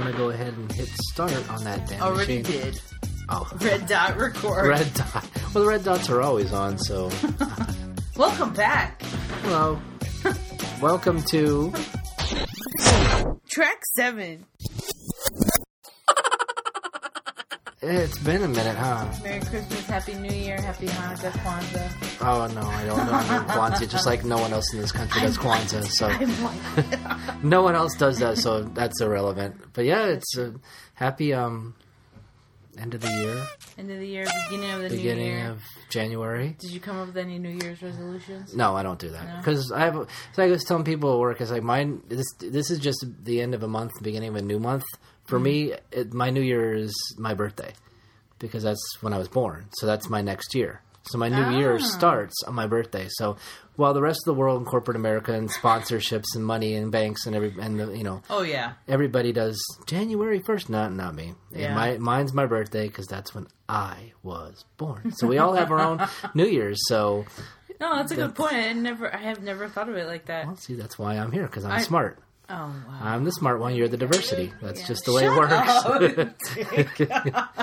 gonna go ahead and hit start on that damn Already machine. did. Oh, Red dot record. red dot. Well, the red dots are always on. So, Welcome back. hello, welcome to. Track seven. It's been a minute, huh? Merry Christmas, Happy New Year, Happy Hanukkah, Kwanzaa. Oh no, I don't know I mean, Kwanzaa. Just like no one else in this country does Kwanzaa, so no one else does that, so that's irrelevant. But yeah, it's a happy um end of the year, end of the year, beginning of the new beginning year. of January. Did you come up with any New Year's resolutions? No, I don't do that No? because I have. So I was telling people at work, it's like mine. This this is just the end of a month, beginning of a new month. For Mm-hmm. me, it, my New Year is my birthday because that's when I was born. So that's my next year. So my new year Ah. starts on my birthday. So while the rest of the world and corporate America and sponsorships and money and banks and every and the, you know Oh yeah. everybody does January first. Not not me. Yeah. My mine's my birthday because that's when I was born. So we all have our own New Year's. So No, that's a good point. I never, I have never thought of it like that. well, see, that's why I'm here because I'm I- smart. Oh wow. I'm the smart one. You're the diversity. That's Yeah. just the way Shut it works.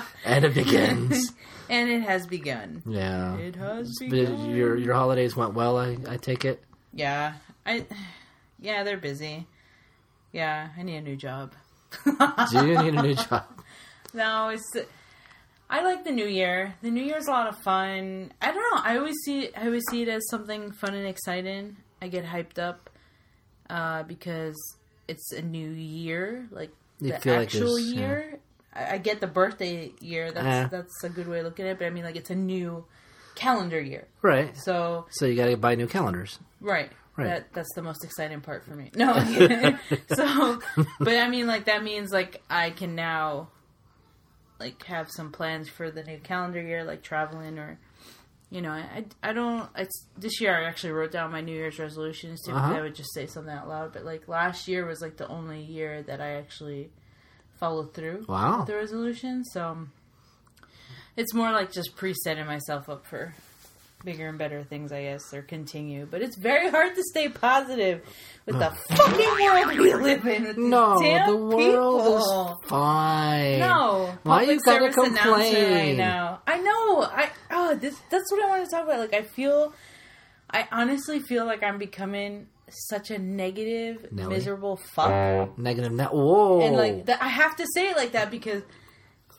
and it begins. and it has begun. Yeah. It has begun. Your your holidays went well. I, I take it. Yeah, I. Yeah, they're busy. Yeah, I need a new job. Do you need a new job? No, it's. I like the new year. The new year's a lot of fun. I don't know. I always see. I always see it as something fun and exciting. I get hyped up uh, because it's a new year, like You the feel like actual yeah. year. I, I get the birthday year. That's Eh. that's a good way of looking at it. But I mean, like it's a new calendar year. Right. So So you got to buy new calendars. Right. Right. That that's the most exciting part for me. No. so, but I mean, like that means like I can now, like, have some plans for the new calendar year, like traveling or, you know, I I don't. It's this year I actually wrote down my New Year's resolutions. Typically, Uh-huh. I would just say something out loud, but like last year was like the only year that I actually followed through Wow. with the resolution. So um, it's more like just pre-setting myself up for bigger and better things, I guess, or continue. But it's very hard to stay positive with the fucking world we live in. With No, the world people. is fine. No, Why you gotta complain? right now? I know. I oh, this that's what I want to talk about. Like, I feel, I honestly feel like I'm becoming such a negative, Nelly? miserable fuck. Uh, negative net. Whoa. And like that, I have to say it like that because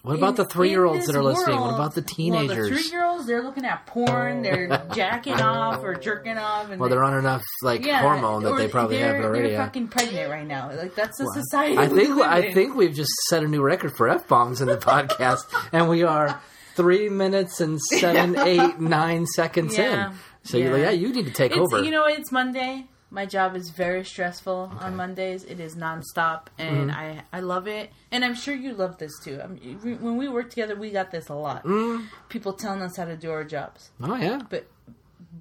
what about in- the three year olds that are this listening? What about the teenagers? Well, teenagers? the three year olds, they're looking at porn, they're jacking off or jerking off, and well, they're on enough like yeah, hormone that they probably have already. They're fucking pregnant right now. Like that's the Well, society. I think I think we've just set a new record for f bombs in the podcast, and we are three minutes and seven, eight, nine seconds Yeah. in. So you're like, Yeah. yeah, you need to take It's, over. You know, it's Monday. My job is very stressful on Mondays. It is nonstop, and Mm-hmm. I I love it. And I'm sure you love this too. I mean, we- when we work together, we got this a lot. Mm. People telling us how to do our jobs. oh yeah, But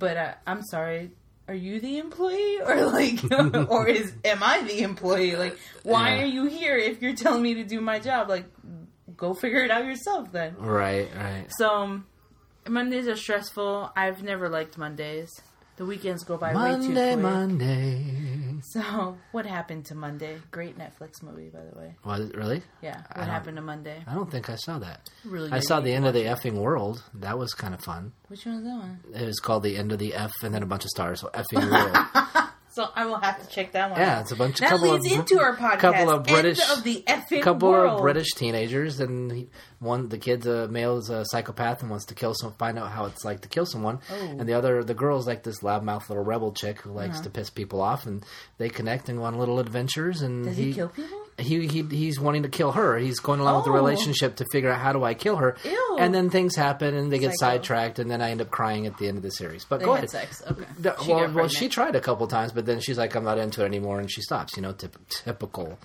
but uh, I'm sorry. Are you the employee, or like, or is am I the employee? Like, why Yeah. are you here if you're telling me to do my job? Like, go figure it out yourself then. right, right. So um, Mondays are stressful. I've never liked Mondays. The weekends go by way too Monday, quick. Monday. So what happened to Monday? Great Netflix movie, by the way. Was it really? Yeah, what happened to Monday? I don't think I saw that. Really, I saw the end of the effing world. That was kind of fun. Which one was that one? It was called the end of the F, and then a bunch of stars. So effing world. So I will have to check that one. yeah, out. it's a bunch. That couple leads of, into our podcast. Couple of British. End of the effing couple world. of British teenagers, and he, one the kid's a male is a psychopath and wants to kill some, find out how it's like to kill someone, Oh. Uh-huh. and the other the girl's like this loudmouth little rebel chick who likes to piss people off, and they connect and go on little adventures. And Does he, kill people? He, he he's wanting to kill her. He's going along with the Oh. relationship to figure out how do I kill her. Ew. And then things happen, and they get Psycho. sidetracked, and then I end up crying at the end of the series. But They go had ahead. sex. Okay. The- She well, well, she tried a couple times, but then she's like, "I'm not into it anymore," and she stops. You know, typ- typical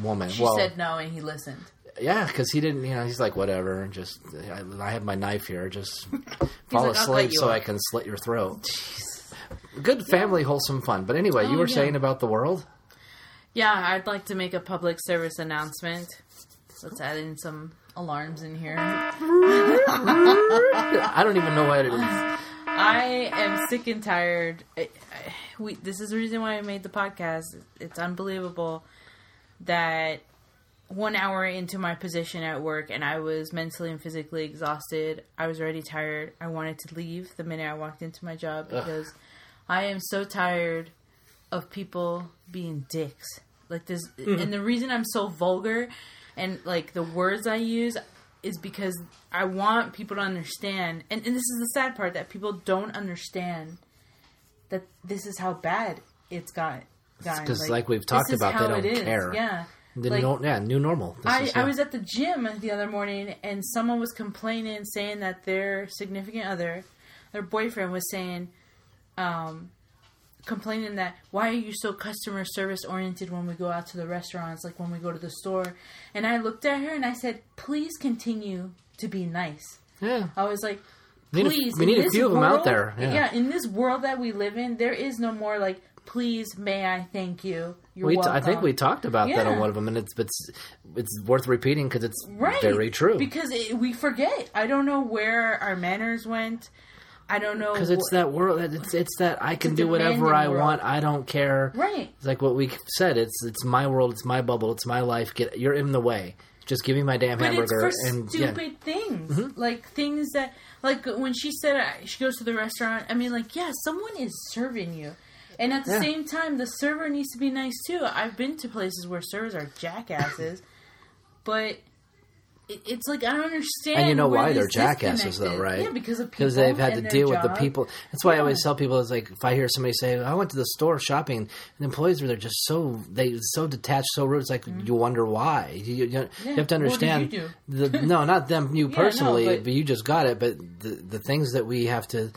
woman. She well, said no, and he listened. yeah, because he didn't. You know, he's like, "Whatever, just I, I have my knife here. Just fall like, asleep you so I can slit your throat." Good family, wholesome fun. But anyway, you Oh, were yeah. saying about the world. Yeah, I'd like to make a public service announcement. Let's add in some alarms in here. I don't even know what it is. I am sick and tired. I, I, we, this is the reason why I made the podcast. It's unbelievable that one hour into my position at work and I was mentally and physically exhausted. I was already tired. I wanted to leave the minute I walked into my job because I am so tired of people being dicks. Like this and the reason I'm so vulgar and like the words I use is because I want people to understand and, and this is the sad part that people don't understand that this is how bad it's got gotten. 'cause like we've talked about, they don't is. care. Yeah. The Like- no, yeah, new normal. This I, is, I was at the gym the other morning and someone was complaining saying that their significant other their boyfriend was saying um complaining that why are you so customer service oriented when we go out to the restaurants like when we go to the store and i looked at her and i said please continue to be nice yeah. i was like We need a- please we need a few of 'em out there, yeah. in this world that we live in there is no more like please may i thank you you're We t- welcome I think we talked about that on Yeah. one of them, and it's it's it's worth repeating because it's right very true. because it, we forget i don't know where our manners went i don't know Because it's that world. It's it's that I can do whatever I world. want. I don't care. right It's like what we said. It's it's my world. It's my bubble. It's my life. Get you're in the way. Just give me my damn but it's hamburger for and yeah. Mm-hmm. stupid things like things that like when she said she goes to the restaurant i mean like yeah someone is serving you and at the Yeah. same time the server needs to be nice too i've been to places where servers are jackasses but it's like i don't understand And you know why they're jackasses, though, right? yeah because of people because they've had to deal with the people. That's why I always tell people is like if I hear somebody say I went to the store shopping, and the employees were there just so they so detached, so rude. It's like you wonder why. You, you, you have to Mm-hmm. Understand you the no, not them, you no, personally, but- but, you just got it. But the the things that we have to,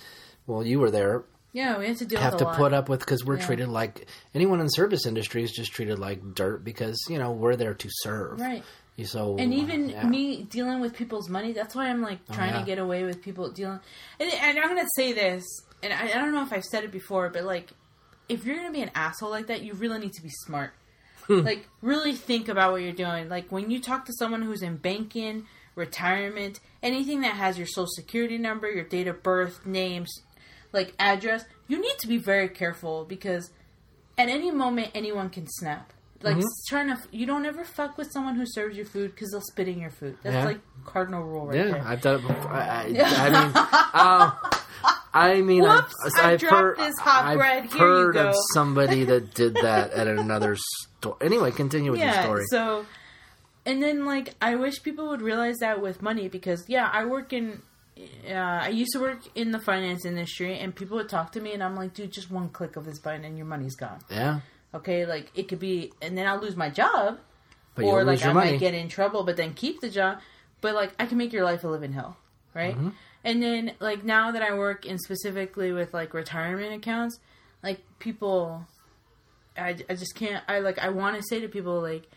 well, you were there, yeah we have to deal have with to a lot. put up with because we're Yeah. treated like anyone in the service industry is just treated like dirt because you know we're there to serve. right You so and even yeah. Oh, me dealing with people's money that's why i'm like trying yeah. to get away with people dealing and, and i'm gonna say this and I, I don't know if i've said it before but like if you're gonna be an asshole like that you really need to be smart Hmm. like really think about what you're doing like when you talk to someone who's in banking retirement anything that has your social security number your date of birth names like address you need to be very careful because at any moment anyone can snap like Mm-hmm. trying to you don't ever fuck with someone who serves your food because they'll spit in your food that's Yeah. like cardinal rule right Yeah, there I've done it before. I, I, I mean, um, I mean, Whoops, I've, I've dropped heard, this hot I've bread. Here you heard of somebody that did that at another store. Anyway, continue with your story. so and then like i wish people would realize that with money because yeah i work in uh, I used to work in the finance industry, and people would talk to me, and I'm like, dude, just one click of this button, and your money's gone. yeah, Okay, like it could be, and then I'll lose my job, but or like I money. might get in trouble, but then keep the job. But like I can make your life a living hell, right? Mm-hmm. And then like now that I work in specifically with like retirement accounts, like people, I, I just can't. I like I want to say to people like,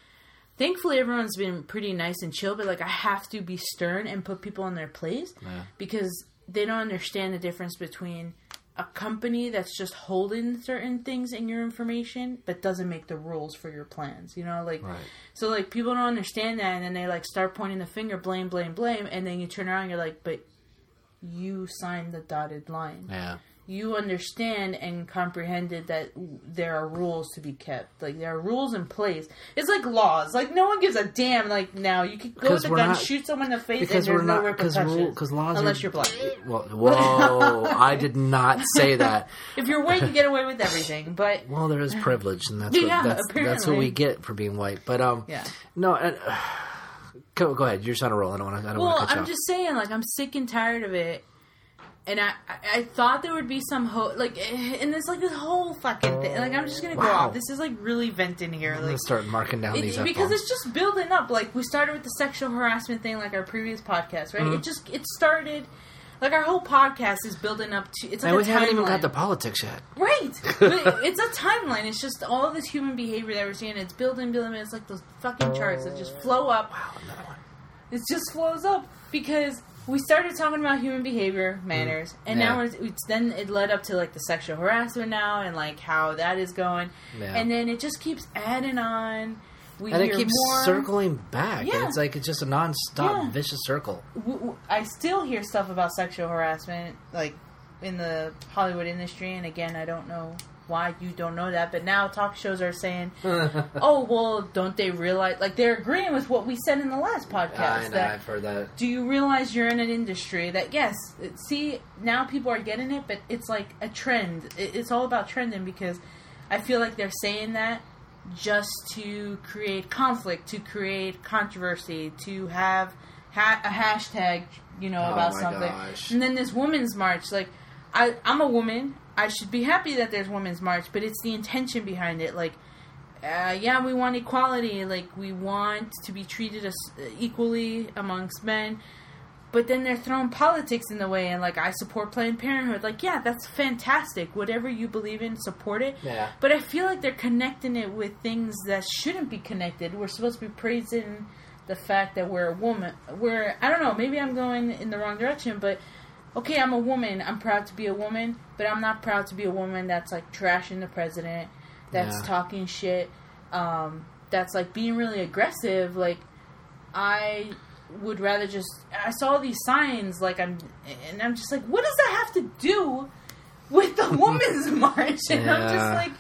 thankfully everyone's been pretty nice and chill, but like I have to be stern and put people in their place Yeah. because they don't understand the difference between a company that's just holding certain things in your information but doesn't make the rules for your plans you know like Right. so like people don't understand that and then they like start pointing the finger blame blame blame and then you turn around and you're like but you signed the dotted line Yeah, you understand and comprehended that there are rules to be kept. Like there are rules in place. It's like laws. Like no one gives a damn. Like now you could go with a gun, not- shoot someone in the face, because and we're there's no not because repercussions. because laws unless are, you're black. Well, whoa! I did not say that. If you're white, you get away with everything. But Well, there is privilege, and that's what Yeah, that's, that's what we get for being white. But um, yeah. no, and, go go ahead. You're just on a roll. I don't want to. I don't Well, want to cut you I'm off. just saying, like, I'm sick and tired of it. And I, I, thought there would be some hope, like, eh, and it's like this whole fucking thing. Like, I'm just gonna go off. This is like really venting here, I'm like, start marking down It- these because it's just building up. Like we started with the sexual harassment thing, like our previous podcast, right? Mm-hmm. It just it started. Like our whole podcast is building up to. It's like and a we haven't even got to politics yet. right. but it's a timeline. It's just all this human behavior that we're seeing. It's building, building. It's like those fucking charts that just flow up. Wow, another one. It just flows up because we started talking about human behavior, manners, and Yeah. now we're, it's then it led up to like the sexual harassment now and like how that is going, Yeah. and then it just keeps adding on. We And it keeps more. circling back. Yeah. It's like it's just a non-stop Yeah. vicious circle. I still hear stuff about sexual harassment, like in the Hollywood industry, and again, I don't know why you don't know that. But now talk shows are saying, "Oh, well, don't they realize?" Like they're agreeing with what we said in the last podcast. I know, that I've heard that. do you realize you're in an industry that yes it- see now people are getting it but it's like a trend It- it's all about trending because i feel like they're saying that just to create conflict to create controversy to have ha- a hashtag you know Oh about something gosh. and then this women's march like I, i'm a woman i should be happy that there's women's march but it's the intention behind it like uh, yeah, we want equality. Like we want to be treated as equally amongst men. But then they're throwing politics in the way, and like I support Planned Parenthood. Like, yeah, that's fantastic. Whatever you believe in, support it. Yeah. But I feel like they're connecting it with things that shouldn't be connected. We're supposed to be praising the fact that we're a woman. We're I don't know. Maybe I'm going in the wrong direction, but okay, I'm a woman. I'm proud to be a woman, but I'm not proud to be a woman that's like trashing the president, that's Yeah. talking shit, um, that's like being really aggressive. Like, I would rather just. I saw these signs, like I'm, and I'm just like, what does that have to do with the women's march? And I'm just like,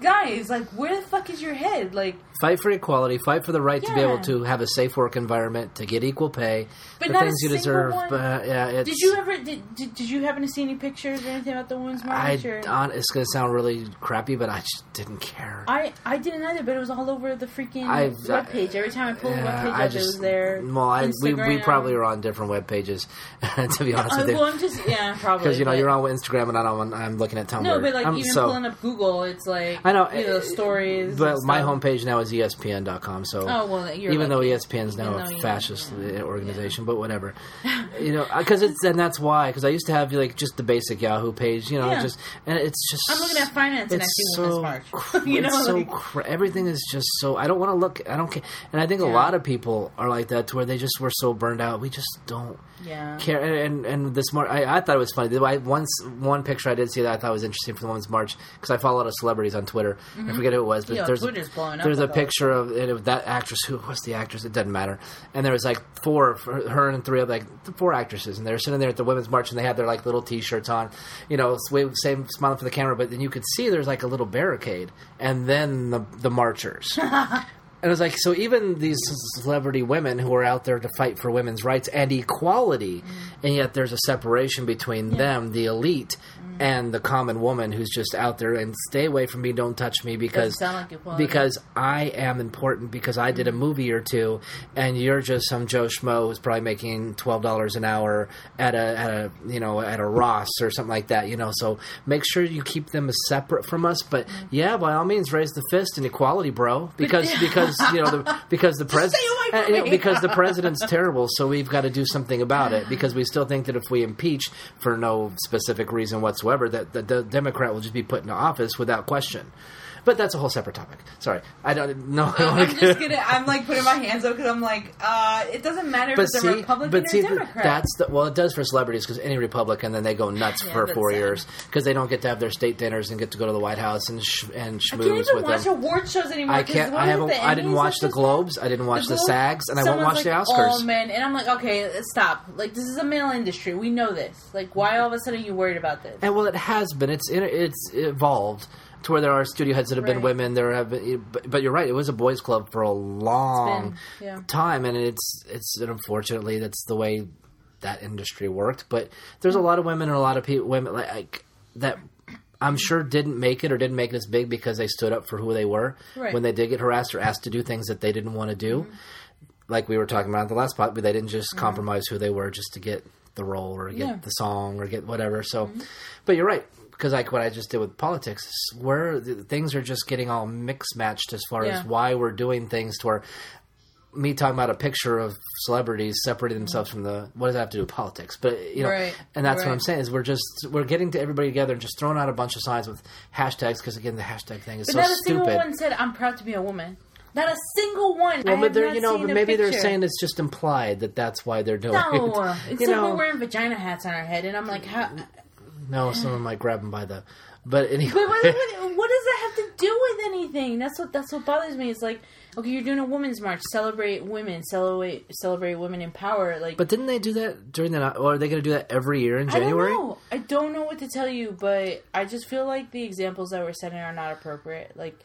guys, like, where the fuck is your head? Like, Fight for equality. Fight for the right to be able to have a safe work environment, to get equal pay, But the things you deserve. one- But yeah, it's. did you ever did, did did you happen to see any pictures or anything about the women's I, march? or? on, it's gonna sound really crappy, but I just didn't care. I, I didn't either, but it was all over the freaking I've- webpage. Every time I pulled the Yeah, webpage I up, it was there. Well, I, we, we probably are on different web pages, to be honest Uh, with you. well, I'm just yeah, probably Because you know you're on Instagram and I'm on, I'm looking at Tumblr. No, but like I'm, even so, pulling up Google, it's like I know, you know uh, stories. But my homepage now is E ESPN.com. So Oh well, even though. ESPN's now a fascist yeah. organization, but whatever, you know, because it's and that's why because I used to have like just the basic Yahoo page, you know, Yeah. just and it's just I'm looking at finance and I see women's march. cr- you know, so like, cr- everything is just so. I don't want to look. I don't care, and I think a lot of people are like that to where they just were so burned out. We just don't yeah. care. And and, and this more, I, I thought it was funny. I, once one picture I did see that I thought was interesting for the Women's March because I follow a lot of celebrities on Twitter. I forget who it was, but Mm-hmm. There's Twitter's a, blowing up there's a picture of, it, of that actress. Who was the actress? It doesn't matter. And there was like four, her and three of like four actresses, and they were sitting there at the Women's March, and they had their like little T-shirts on, you know, same smiling for the camera. But then you could see there's like a little barricade, and then the the marchers. And it was like, so even these celebrity women who are out there to fight for women's rights and equality, Mm. and yet there's a separation between them, the elite, And the common woman who's just out there and stay away from me, don't touch me because like because I am important because I did a movie or two, and you're just some Joe schmo who's probably making twelve dollars an hour at a at a you know at a Ross or something like that. You know, so make sure you keep them as separate from us. But Mm. yeah, by all means, raise the fist in equality, bro. Because because you know the because the president stay away from because the president's terrible. So we've got to do something about it because we still think that if we impeach for no specific reason whatsoever, that the, the Democrat will just be put into office without question. But that's a whole separate topic. Sorry, I don't know. I'm just gonna. I'm like putting my hands up because I'm like, uh, it doesn't matter if but it's see, a Republican but or see, Democrat. that's the, well, it does for celebrities because any Republican, then they go nuts Yeah, for four sad. years because they don't get to have their state dinners and get to go to the White House and sh- and I can't even with watch them. award shows anymore. I can't. I haven't. the I didn't watch the? Globes. I didn't watch the, Globes- SAGs, and I won't watch the like, Oscars. Oh man, and I'm like, okay, stop. Like this is a male industry. We know this. Like, why all of a sudden are you worried about this? And well, it has been. It's it's evolved to where there are studio heads that have been women. There have, been, but, but you're right. It was a boys' club for a long been, yeah. time, and it's it's and unfortunately that's the way that industry worked. But there's a lot of women and a lot of people women like, like that. I'm sure didn't make it or didn't make it as big because they stood up for who they were Right. when they did get harassed or asked to do things that they didn't want to do. Mm-hmm. Like we were talking about in the last part, but they didn't just compromise who they were just to get the role or get Yeah. Mm-hmm. the song or get whatever. So, but you're right because like what I just did with politics, where things are just getting all mixed matched as far Yeah. as why we're doing things to where me talking about a picture of celebrities separating themselves from the what does that have to do with politics? But you know, Right. and that's what I'm saying is we're just we're getting to everybody together and just throwing out a bunch of signs with hashtags because again the hashtag thing is But so not a single stupid. one said, "I'm proud to be a woman." Not a single one. Well, but they're you know, seen but a maybe they're saying it's just implied that that's why they're doing no. it. Except you know, we're wearing vagina hats on our head, and I'm like, how? No, someone might grab them by the. But anyway, But what, what, does that have to do with anything. That's what that's what bothers me. It's like, okay, you're doing a women's march, celebrate women, celebrate celebrate women in power. Like, But didn't they do that during the? Or are they going to do that every year in January? I don't know. I don't know what to tell you, but I just feel like the examples that we're setting are not appropriate. Like,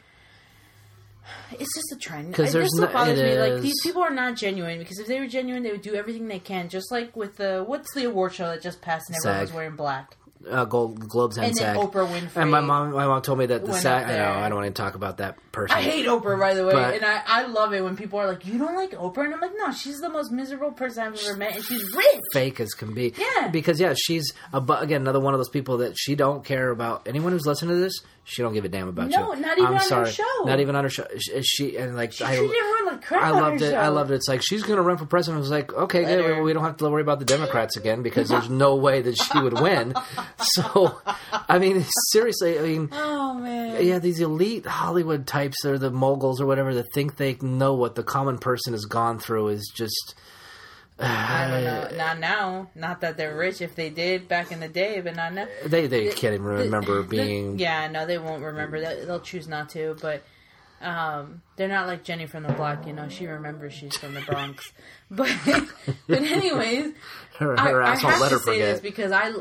it's just a trend. 'Cause I- there's no- bothers me. Like these people are not genuine because if they were genuine, they would do everything they can. Just like with the what's the award show that just passed and everyone SAG. was wearing black, Uh, Gold Globes and, and then SAG. Oprah Winfrey. And my mom, my mom told me that the SAG. I know. I don't want to talk about that person. I hate Oprah, by the way, But- and I, I love it when people are like, "You don't like Oprah," and I'm like, "No, she's the most miserable person I've ever met, and she's rich." fake as can be. Yeah. Because yeah, she's a, again another one of those people that she don't care about anyone who's listening to this. She don't give a damn about No, you. No, not even I'm on her show. Not even on her show. She, she and like She I, everyone like crap I on loved her it. show. I loved it. It's like she's going to run for president. I was like, okay, good. We don't have to worry about the Democrats again because there's no way that she would win. So, I mean, seriously, I mean, Oh man. yeah, these elite Hollywood types or the moguls or whatever that think they know what the common person has gone through is just. I don't know. Not now. Not that they're rich. If they did back in the day, but not now. They they can't even remember The- being. yeah, no, they won't remember that. They'll choose not to. But um, they're not like Jenny from the block. You know, she remembers she's from the Bronx. But but anyways, Her, I, her I won't have let to say this because I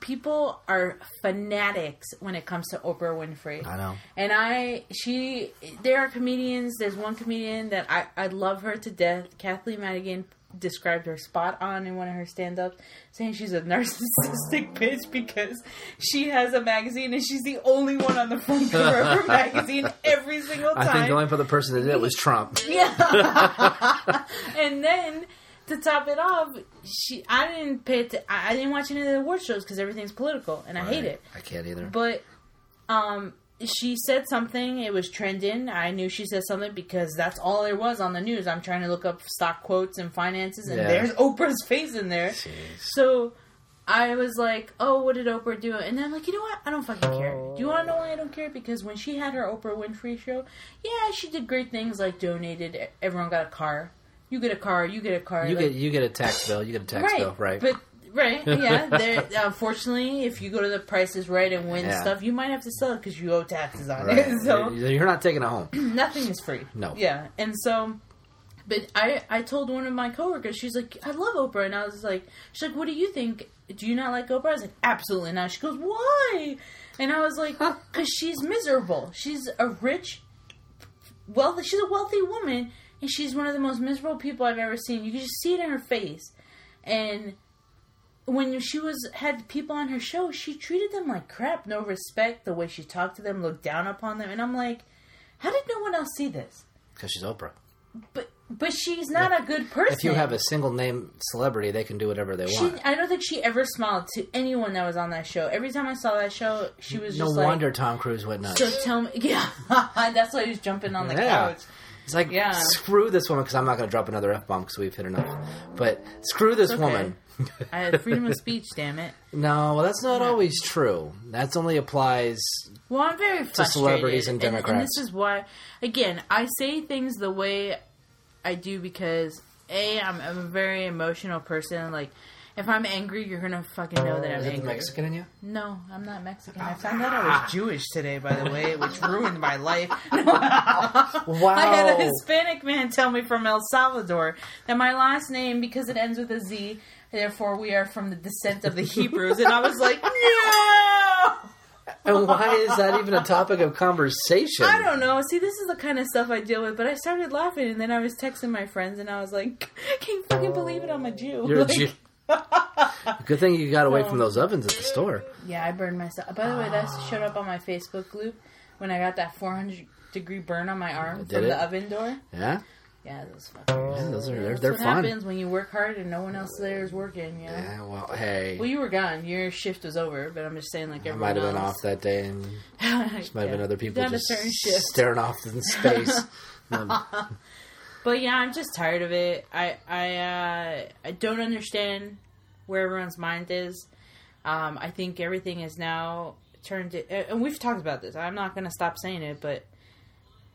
people are fanatics when it comes to Oprah Winfrey. I know. And I, she, there are comedians. There's one comedian that I, I love her to death. Kathleen Madigan described her spot on in one of her stand-ups, saying she's a narcissistic bitch because she has a magazine and she's the only one on the front cover of her magazine every single time. I think the only other person that did it was Trump. Yeah. and then to top it off, she I didn't pay. I didn't watch any of the award shows because everything's political, and I hate it. I can't either. But um, she said something. It was trending. I knew she said something because that's all there was on the news. I'm trying to look up stock quotes and finances, and Yeah. there's Oprah's face in there. So. I was like, "Oh, what did Oprah do?" And then I'm like, "You know what? I don't fucking care. Do you want to know why I don't care? Because when she had her Oprah Winfrey show, yeah, she did great things like donated. Everyone got a car. You get a car. You get a car. You like- get you get a tax bill. You get a tax bill, right? but right, yeah. Unfortunately, if you go to the prices Right and win Yeah. stuff, you might have to sell it because you owe taxes on Right. it. so You're not taking it home. nothing is free. No. Yeah, and so. But I, I told one of my coworkers, she's like, I love Oprah. And I was like, she's like, what do you think? Do you not like Oprah? I was like, absolutely not. She goes, why? And I was like, because she's miserable. She's a rich, wealthy, she's a wealthy woman, and she's one of the most miserable people I've ever seen. You can just see it in her face. And when she was had people on her show, she treated them like crap, no respect, the way she talked to them, looked down upon them, and I'm like, how did no one else see this? Because she's Oprah. But but she's not a good person. If you have a single name celebrity, they can do whatever they she, want. I don't think she ever smiled to anyone that was on that show. Every time I saw that show, she was just No just wonder like, Tom Cruise went nuts. "So tell me, yeah." That's why he was jumping on the Yeah. couch. It's like Yeah. screw this woman because I'm not going to drop another f bomb because we've hit enough. But screw this okay. woman. I had freedom of speech. Damn it. No, well, that's not always true. That only applies. Well, I'm very frustrated. celebrities and And, Democrats. this is why, again, I say things the way I do because a I'm, I'm a very emotional person. Like, if I'm angry, you're gonna fucking know that I'm Is it the angry. Mexican in you? No, I'm not Mexican. I oh, found out I was ah. Jewish today, by the way, which ruined my life. Wow. I had a Hispanic man tell me from El Salvador that my last name, because it ends with a Z, therefore we are from the descent of the Hebrews. And I was like, no! And why is that even a topic of conversation? I don't know. See, this is the kind of stuff I deal with. But I started laughing, and then I was texting my friends, and I was like, "Can you fucking believe it? I'm a Jew." You're a Jew. Good thing you got away So- from those ovens at the store. Yeah, I burned myself. By the way, that showed up on my Facebook loop when I got that 400 degree burn on my arm from it? the oven door. Yeah, Yeah, those fuckers. yeah those are they're, That's they're what fun. happens when you work hard and no one else there is working. You know. Yeah, well, hey, Well, you were gone. Your shift was over, but I'm just saying, like I everyone might have been else. off that day, and Just might have been other people Got just certain shift. staring off in space. But yeah, I'm just tired of it. I I uh, I don't understand where everyone's mind is. Um, I think everything is now turned. To, and we've talked about this. I'm not going to stop saying it, but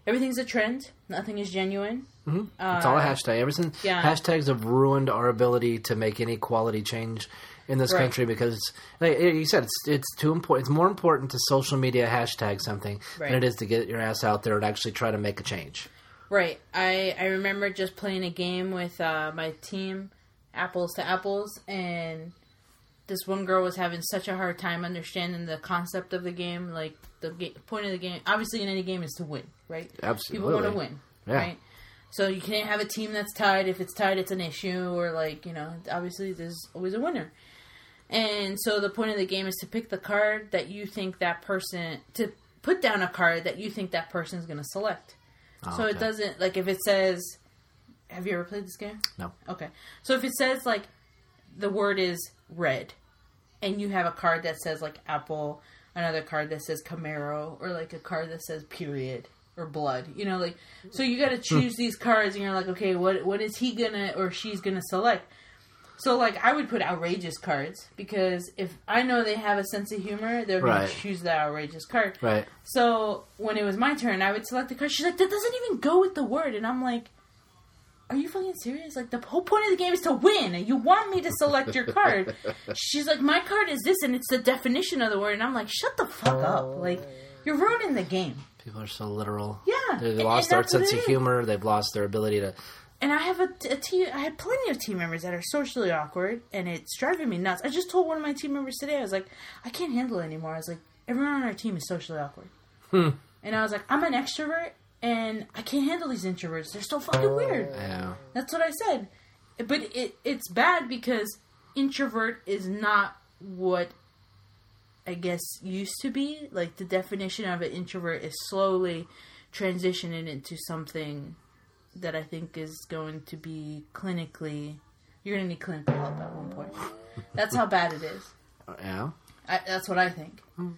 everything's a trend. Nothing is genuine. It's all a hashtag. Ever since yeah. hashtags have ruined our ability to make any quality change in this Right. country because, like you said, it's it's too important. It's more important to social media hashtag something Right. than it is to get your ass out there and actually try to make a change. Right. I I remember just playing a game with uh, my team, apples to apples, and this one girl was having such a hard time understanding the concept of the game. Like the ga- point of the game, obviously in any game, is to win. Right. Absolutely. People want to win. Yeah. Right. So you can't have a team that's tied. If it's tied, it's an issue, or like you know, obviously there's always a winner. And so the point of the game is to pick the card that you think that person to put down a card that you think that person is going to select. Oh, so it doesn't like if it says. Have you ever played this game? No. Okay. So if it says like the word is red, and you have a card that says like apple, another card that says Camaro, or like a card that says period or blood, you know, like so you got to hmm. choose these cards, and you're like, okay, what what is he gonna or she's gonna select? So like I would put outrageous cards because if I know they have a sense of humor, they're gonna choose the outrageous card. Right. So when it was my turn, I would select the card. She's like, that doesn't even go with the word, and I'm like, are you fucking serious? Like the whole point of the game is to win, and you want me to select your card. She's like, my card is this, and it's the definition of the word, and I'm like, shut the fuck up! Like you're ruining the game. People are so literal. Yeah, They've lost their sense of humor. They've lost their ability to. And I have a, a team. I had plenty of team members that are socially awkward, and it's driving me nuts. I just told one of my team members today. I was like, I can't handle it anymore. I was like, everyone on our team is socially awkward, Hmm. and I was like, I'm an extrovert, and I can't handle these introverts. They're so fucking weird. Yeah. That's what I said. But it it's bad because introvert is not what I guess used to be. Like the definition of an introvert is slowly transitioning into something that I think is going to be clinically. You're going to need clinical help at one point. That's how bad it is. Uh, yeah. I, that's what I think. Hmm.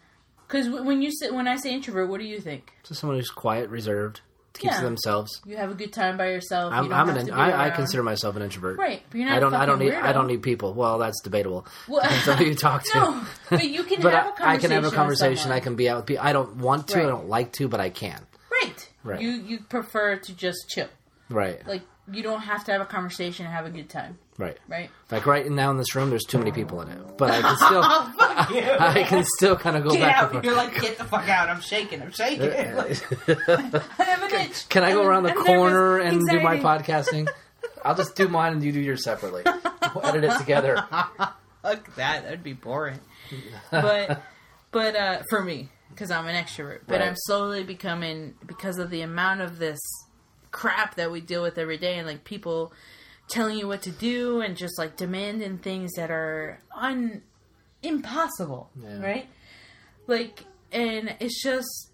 Because when you say, when I say introvert, what do you think? So someone who's quiet, reserved, keeps Yeah. to themselves. You have a good time by yourself. I'm, don't I'm an. I, I consider myself an introvert. right. But you're not. I don't. I don't need. I don't need people. Well, that's debatable. Well- who you talk to. No, but you can but have I, a I conversation. I can have a conversation. I can be out with people. I don't want to. I don't like to, but I can. Right. Right. You you prefer to just chill. Right. Like you don't have to have a conversation and have a good time. Right. Right. Like right now in this room, there's too many people in it, but I can still. I can still kind of go Get back. out! You're like, get the fuck out! I'm shaking. I'm shaking. I have an itch. Can I go I'm- around the I'm corner nervous. and do my podcasting? I'll just do mine and you do yours separately. We'll edit it together. Fuck that. That'd be boring. But but uh, for me, because I'm an extrovert, but Right. I'm slowly becoming because of the amount of this crap that we deal with every day, and like people telling you what to do and just like demanding things that are un impossible, Yeah. right? Like, and it's just.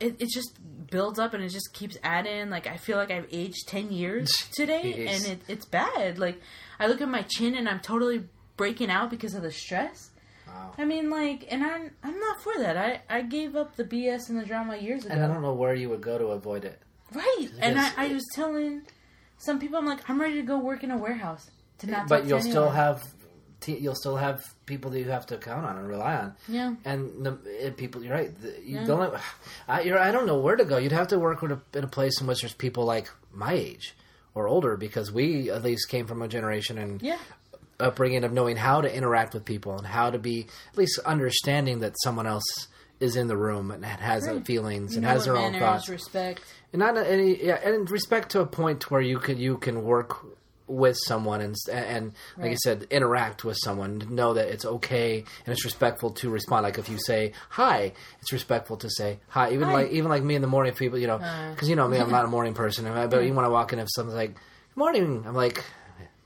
It, it just builds up and it just keeps adding. Like I feel like I've aged ten years today, and it, it's bad. Like I look at my chin and I'm totally breaking out because of the stress. Wow. I mean, like, and I'm I'm not for that. I I gave up the BS and the drama years ago. And I don't know where you would go to avoid it. right. And I, I was telling some people, I'm like, I'm ready to go work in a warehouse to not. But talk to you'll still have t- you'll still have people that you have to count on and rely on. yeah. And the it, people, you're right. The, you Yeah. don't. I, you're, I don't know where to go. You'd have to work with a, in a place in which there's people like my age or older, because we at least came from a generation and Yeah. upbringing of knowing how to interact with people and how to be at least understanding that someone else is in the room and has Right. feelings and has their own thoughts. respect. And not any, yeah, and respect to a point where you can you can work with someone and and like I said, interact with someone. Know that it's okay and it's respectful to respond. Like if you say hi, it's respectful to say hi. Even Hi. like even like me in the morning, people, you know, Uh. because you know me, I'm not a morning person. But even when I walk in, if someone's like "morning," I'm like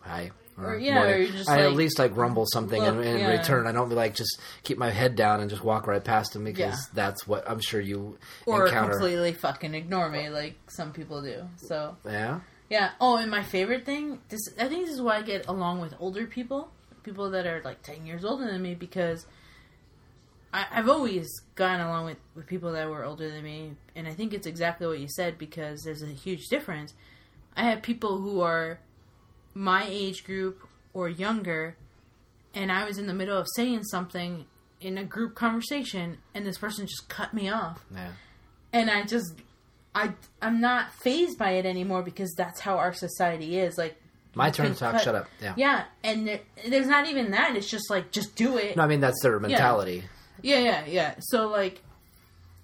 "hi." Or, yeah, or I at least like rumble something in, look, in yeah. return. I don't like just keep my head down and just walk right past them because Yeah. that's what I'm sure you Or encounter. completely fucking ignore me like some people do. So Yeah. Yeah. Oh, and my favorite thing, this I think this is why I get along with older people, people that are like ten years older than me, because I, I've always gotten along with with people that were older than me, and I think it's exactly what you said because there's a huge difference. I have people who are my age group or younger, and I was in the middle of saying something in a group conversation, and this person just cut me off Yeah. and I just I I'm not phased by it anymore because that's how our society is. Like My turn to talk. cut- Shut up. Yeah. Yeah, and there, there's not even that. It's just like just do it. No, I mean that's their mentality. Yeah, yeah, yeah. So like,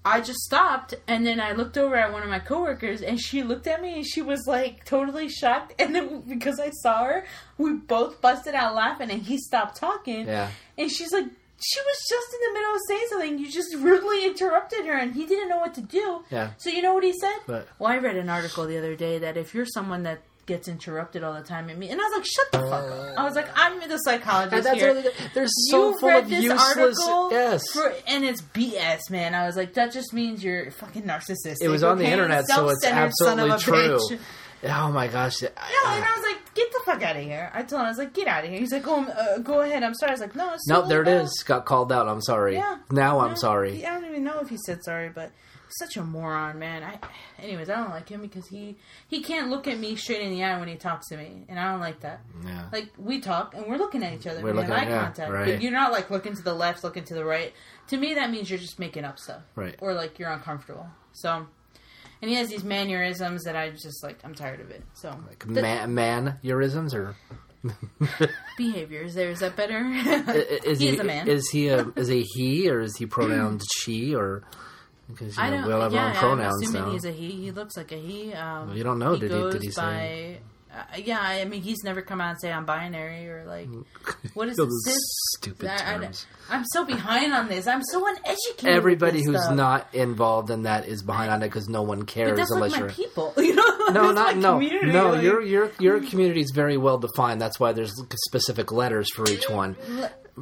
I just stopped, and then I looked over at one of my coworkers, and she looked at me, and she was like totally shocked. And then because I saw her, we both busted out laughing, and he stopped talking. Yeah. And she's like, she was just in the middle of saying something. You just rudely interrupted her, and he didn't know what to do. Yeah. So you know what he said? But- well, I read an article the other day that if you're someone that gets interrupted all the time, at me, and I was like, shut the fuck up. I was like, I'm the psychologist And that's here. really, they're so you full read of this useless. article yes. for, and it's BS, man. I was like, that just means you're fucking narcissistic. it was on the internet, so it's Self-centered son of absolutely a true. bitch. Oh my gosh. No, and I was like, get the fuck out of here. I told him, I was like, get out of here. He's like, oh, uh, go ahead. I'm sorry. I was like, no. It's Nope, there it is. Got called out. I'm sorry. Yeah. Now I'm No, sorry. I don't even know if he said sorry, but such a moron, man. I, anyways, I don't like him because he he can't look at me straight in the eye when he talks to me, and I don't like that. Yeah. Like we talk and we're looking at each other. We're we have looking- eye yeah, contact. right. You're not like looking to the left, looking to the right. To me, that means you're just making up stuff, Right. Or like you're uncomfortable. So, and he has these mannerisms that I just like. I'm tired of it. So Like The man, man eurisms or behaviors. There is that better? I- is he he is a man. is he a is a he or is he pronounced she or because you I know, don't. we all have yeah, our own I'm assuming now. he's a he. He looks like a he. Um, Well, you don't know. Did he- did he say? by, Uh, yeah, I mean, he's never come out and say I'm binary or like what is? Cis? stupid I, terms. am so behind on this. I'm so uneducated. Everybody this who's stuff. not involved in that is behind on it because no one cares that's unless like my you're. people, you know. No, not no, no. like- Your your your community is very well defined. That's why there's specific letters for each one.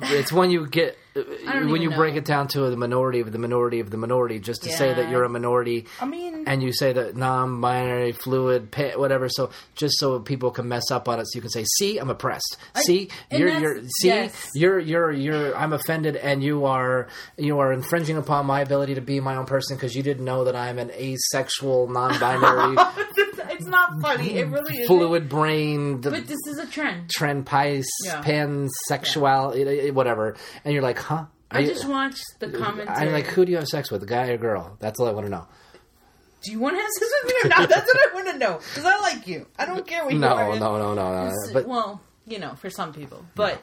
It's when you get when even you break it down to the minority of the minority of the minority, just to say that you're a minority. I mean, and you say that non-binary, fluid, pa- whatever. So just so people can mess up on it, so you can say, "See, I'm oppressed. See, you're you're see, yes. you're you're you're I'm offended, and you are you are infringing upon my ability to be my own person because you didn't know that I'm an asexual, non-binary, it's not funny. It really is. fluid-brained." But this is a trend. Trend pies, Yeah. pansexual, whatever, and you're like, huh? I you- just watched the commentary. I'm like, who do you have sex with, a guy or girl? That's all I want to know. Do you want to have sex with me or not? That's what I want to know. Because I like you. I don't care what you No, are. no, no, no, no. It's- But well, you know, for some people, but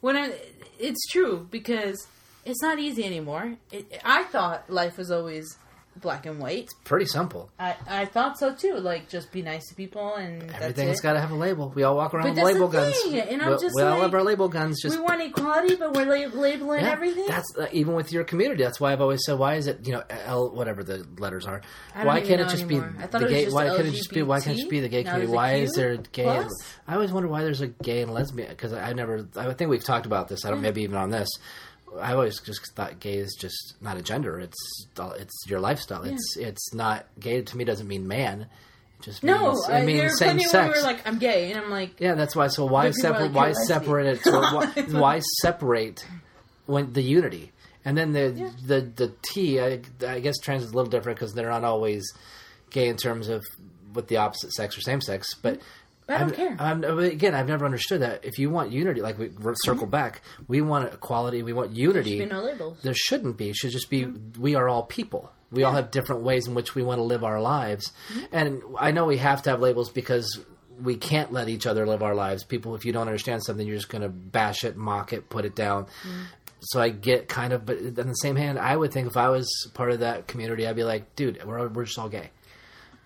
when I, it's true because it's not easy anymore. It, I thought life was always black and white. pretty simple. I, I thought so too. Like just be nice to people and everything's got to have a label. We all walk around But with label guns. and I'm we, just we all have our label guns. Just we want equality, but we're lab- labeling yeah, everything. That's uh, even with your community. That's why I've always said, why is it you know L whatever the letters are? Why can't it just anymore. Be the gay? Why can't it just be? Why can't it just be the gay Now community? Why is there gay? And. I always wonder why there's a gay and lesbian because I never. I think we've talked about this. I don't. Maybe even on this. I always just thought gay is just not a gender. It's it's your lifestyle. It's it's not gay to me. Doesn't mean man. It just no, means, I, it means there are same sex. were like, I'm gay, and I'm like, Yeah, that's why. So why But people are separate? like, why separate it? Why, why separate when the unity and then the the the T? I, I guess trans is a little different because they're not always gay in terms of with the opposite sex or same sex, but. I don't care. I'm, uh, again, I've never understood that. If you want unity, like we circle mm-hmm. back, we want equality. We want unity. be no labels. There shouldn't be. It should just be we are all people. We all have different ways in which we want to live our lives. Mm-hmm. And I know we have to have labels because we can't let each other live our lives. People, if you don't understand something, you're just going to bash it, mock it, put it down. Mm-hmm. So I get kind of, but on the same hand, I would think if I was part of that community, I'd be like, dude, we're, we're just all gay.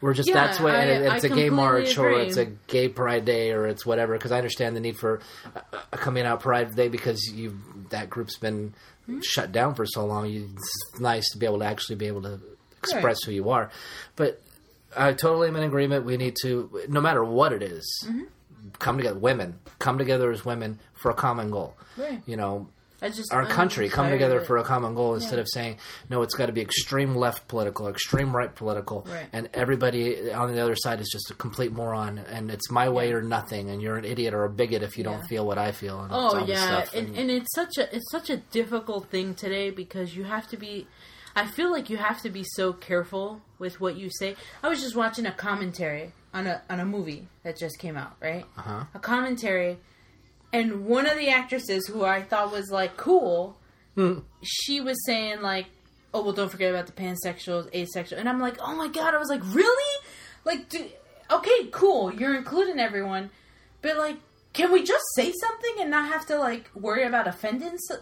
We're just Yeah, that's what I- it's a gay march or it's a gay pride day or it's whatever because I understand the need for a, coming out pride day because you that group's been Hmm? shut down for so long. You, it's nice to be able to actually be able to express who you are. But I totally am in agreement. We need to, no matter what it is, Mm-hmm. come together. Women come together as women for a common goal. Right. You know, I just our I'm country come together for a common goal instead of saying no it's got to be extreme left political extreme right political Right. and everybody on the other side is just a complete moron and it's my way or nothing and you're an idiot or a bigot if you don't Yeah. feel what i feel and Oh all yeah, stuff. and, and it's such a it's such a difficult thing today because you have to be. I feel like you have to be so careful with what you say. I was just watching a commentary on a on a movie that just came out, right? Uh-huh. A commentary, and one of the actresses who I thought was like cool, Hmm. she was saying like, oh well, don't forget about the pansexuals, asexual, and I'm like, oh my god, I was like, really? Like, do, okay, cool, you're including everyone, but like, can we just say something and not have to like worry about offending s-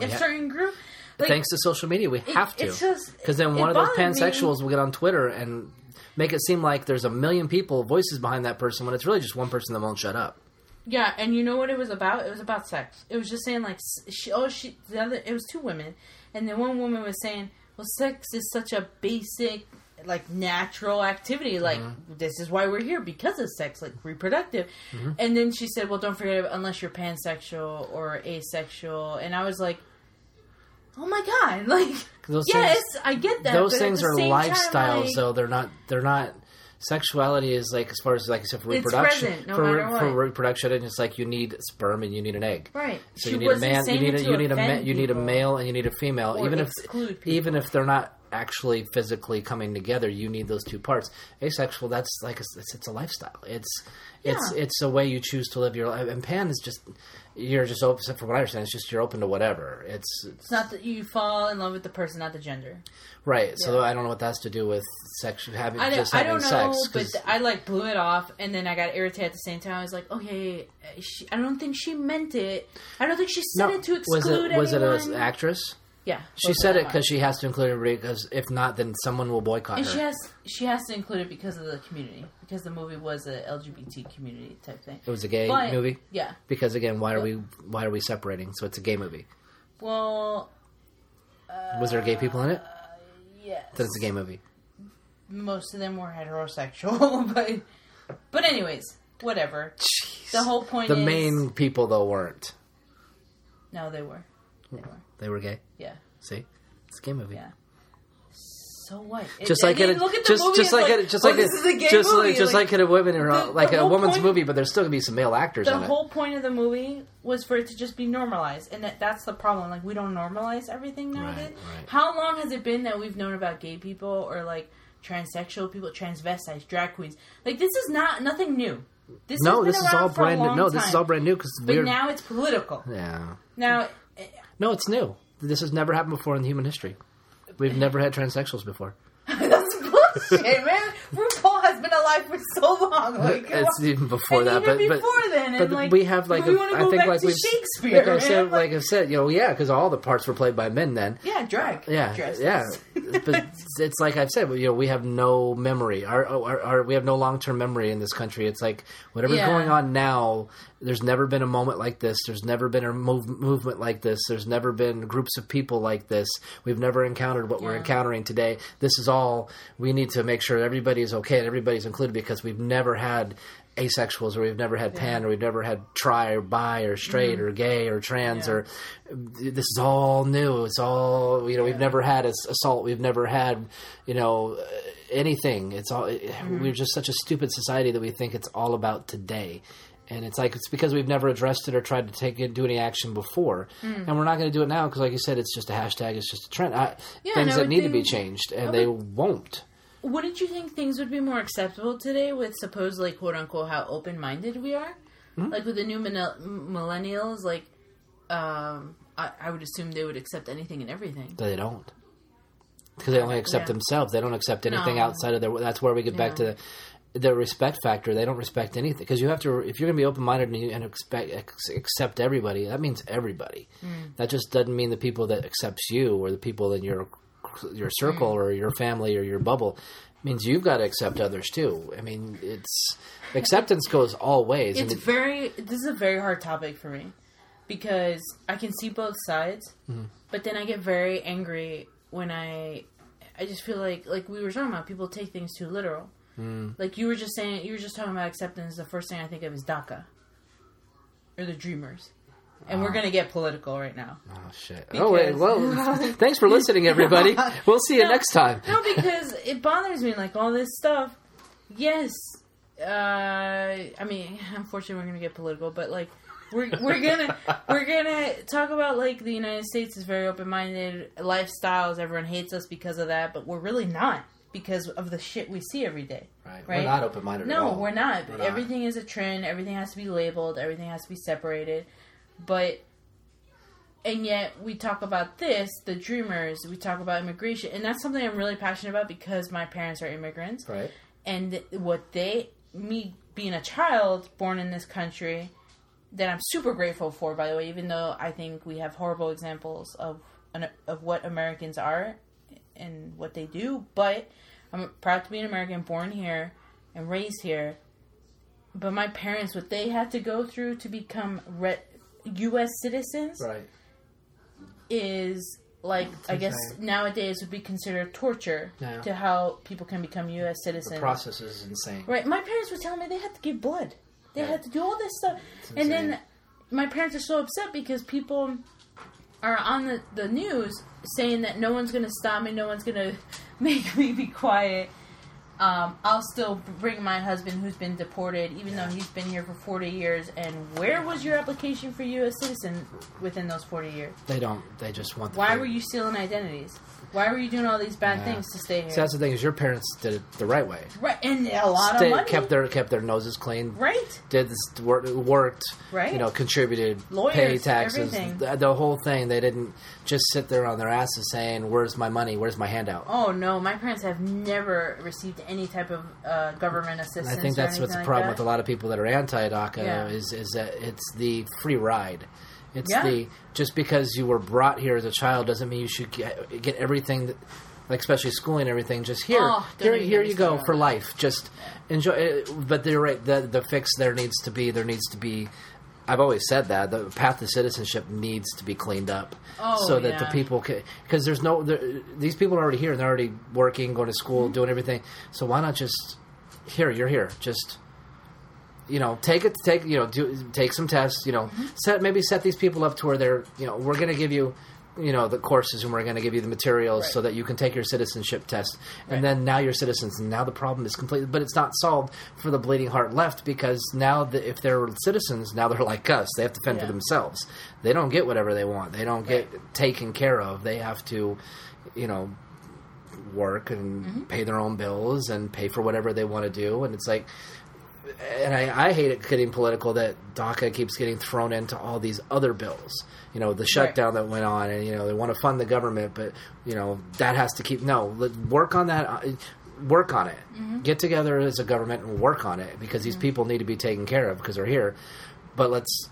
a certain group? Like, Thanks to social media, we have to. Because then one of those bothered me. pansexuals will get on Twitter and make it seem like there's a million people, voices behind that person, when it's really just one person that won't shut up. Yeah, and you know what it was about? It was about sex. It was just saying like, she, oh, she. The other, it was two women, and the one woman was saying, well, sex is such a basic, like natural activity. Like mm-hmm. this is why we're here because of sex, like reproductive. Mm-hmm. And then she said, well, don't forget unless you're pansexual or asexual. And I was like, oh my god, like Those yes, things- I get that. Those things are same time, lifestyles, like- though. They're not. They're not. Sexuality is like as far as like said for It's reproduction. present, no for, matter for reproduction, and it's like you need sperm and you need an egg. Right. So She you need a wasn't man. You saying need it a to you need a ma- offend you need a people. male and you need a female. Or even if exclude people. even if they're not actually physically coming together, you need those two parts. Asexual, that's like a, it's, it's a lifestyle. It's it's Yeah. it's a way you choose to live your life. And pan is just you're just open. From what I understand, it's just you're open to whatever. It's, it's It's not that you fall in love with the person, not the gender. right. So Yeah. I don't know what that's to do with sex having I, just don't- I having don't know, sex. but I like blew it off, and then I got irritated at the same time. I was like, okay, she, I don't think she meant it. I don't think she said it to exclude was it was anyone. it an actress? Yeah, She said it because she has to include everybody. Because if not, then someone will boycott and her. she has she has to include it because of the community, because the movie was a LGBT community type thing. it was a gay But- movie. Yeah. Because again, why are we why are we separating? So it's a gay movie. Well, Was there gay people in it? Uh, yes. Then it's a gay movie. Most of them were heterosexual, but but anyways, whatever. The whole point The is main people though weren't. no, they were, they were, They were gay. yeah. See, it's a gay movie. Yeah. So what? Just I like in a, look at the just movie, just it's like, in- just oh, like this is a gay just movie. like just like in a women or the- like the a woman's point- movie, but there's still gonna be some male actors the in it. whole point of the movie was for it to just be normalized, and that, that's the problem. Like we don't normalize everything nowadays. right. right. How long has it been that we've known about gay people or like transsexual people, transvestites, drag queens? Like this is not nothing new. This No, this is all brand new. No, this is all brand new because now it's political. yeah. Now, No, it's new. This has never happened before in human history. We've never had transsexuals before. that's bullshit, man. RuPaul has been alive for so long. Like, it's even before and that, even but, but before then, but like we have like we a- I think like we've Shakespeare. like I said, man. like I said, you know, yeah, because all the parts were played by men then. yeah, drag. Yeah, Dresses. yeah, but it's like I've said, you know, we have no memory. Our, our, our we have no long term memory in this country. It's like whatever's Yeah. going on now. There's never been a moment like this. There's never been a move, movement like this. There's never been groups of people like this. We've never encountered what we're encountering today. This is all we need to make sure everybody is okay and everybody's included because we've never had asexuals or we've never had pan or we've never had tri or bi or straight mm-hmm. or gay or trans Yeah. or this is all new it's all you know we've never had ass- assault we've never had you know anything it's all mm-hmm. we're just such a stupid society that we think it's all about today and it's like it's because we've never addressed it or tried to take it, do any action before, and we're not going to do it now because, like you said, it's just a hashtag, it's just a trend. I, Yeah, things that need to be changed, and they won't. Wouldn't you think things would be more acceptable today with supposedly quote unquote how open minded we are? Hmm? Like with the new millenn- millennials, like um, I, I would assume they would accept anything and everything. They don't because they only accept Yeah. themselves. They don't accept anything No. outside of their. That's where we get back to the, the respect factor. They don't respect anything because you have to. If you're going to be open minded and, you- and expect ex- accept everybody, that means everybody. Mm. That just doesn't mean the people that accepts you or the people in your your circle Mm. or your family or your bubble. It means you've got to accept others too. I mean, it's acceptance goes all ways. It's it- very. This is a very hard topic for me because I can see both sides, Mm-hmm. but then I get very angry when I. I just feel like, like we were talking about, people take things too literal. Mm. Like you were just saying, you were just talking about acceptance. The first thing I think of is DACA or the Dreamers, and we're gonna get political right now. oh shit! oh wait, Because- well, thanks for listening, everybody. We'll see you No. next time. No, because it bothers me. Like all this stuff. Yes, uh, I mean, unfortunately, we're gonna get political, but like, we're we're gonna we're gonna talk about like the United States is very open minded lifestyles. Everyone hates us because of that, but we're really not because of the shit we see every day. Right. Right? We're not open minded. No, we're not. We're not. Everything is a trend. Everything has to be labeled. Everything has to be separated. But and yet we talk about this, the dreamers, we talk about immigration, and that's something I'm really passionate about because my parents are immigrants, Right. and what they, me being a child born in this country, that I'm super grateful for, by the way, even though I think we have horrible examples of of what Americans are and what they do, but I'm proud to be an American, born here and raised here. But my parents, what they had to go through to become re- U.S. citizens, Right. is like I guess insane. nowadays would be considered torture Yeah. to how people can become U.S. citizens. The process is insane. Right. My parents were telling me they had to give blood. They Yeah. had to do all this stuff, and then my parents are so upset because people are on the, the news saying that no one's going to stop me, no one's going to make me be quiet. Um, I'll still bring my husband who's been deported, even though he's been here for 40 years. And where was your application for U.S. citizen within those 40 years? They don't. They just want. The Why were you stealing identities? Why were you doing all these bad Yeah. things to stay here? See, that's the thing is your parents did it the right way. right, and a lot Stay- of money. kept their kept their noses clean. right, Did this work, worked. Right. You know, contributed. Lawyers, pay taxes. The, the whole thing. They didn't just sit there on their asses saying, "Where's my money? Where's my handout?" Oh no, my parents have never received any type of uh, government assistance. And I think that's what's the anything problem like with a lot of people that are anti-DACA Yeah. is is that it's the free ride. It's Yeah. the just because you were brought here as a child doesn't mean you should get, get everything, that, like especially schooling and everything. Just here, Oh, here, here you go for life. Just enjoy. it. But you're right. The the fix there needs to be there needs to be. I've always said that the path to citizenship needs to be cleaned up, Oh, so that the people can. Because there's no there, these people are already here and they're already working, going to school, Mm-hmm. doing everything. So why not just here? You're here. Just you know, take it, take you know, do take some tests. You know, Mm-hmm. set maybe set these people up to where they're you know we're going to give you. You know the courses, and we're going to give you the materials Right. so that you can take your citizenship test, and Right. then now you're citizens, and now the problem is completely. But it's not solved for the bleeding heart left because now the, if they're citizens, now they're like us. They have to fend for themselves. They don't get whatever they want. They don't get taken care of. They have to, you know, work and Mm-hmm. pay their own bills and pay for whatever they want to do. And it's like, and I, I hate it getting political that DACA keeps getting thrown into all these other bills. You know, the shutdown that went on, and you know they want to fund the government, but you know that has to keep no work on that. uh, Work on it. Get together as a government and work on it because these people need to be taken care of because they're here. But let's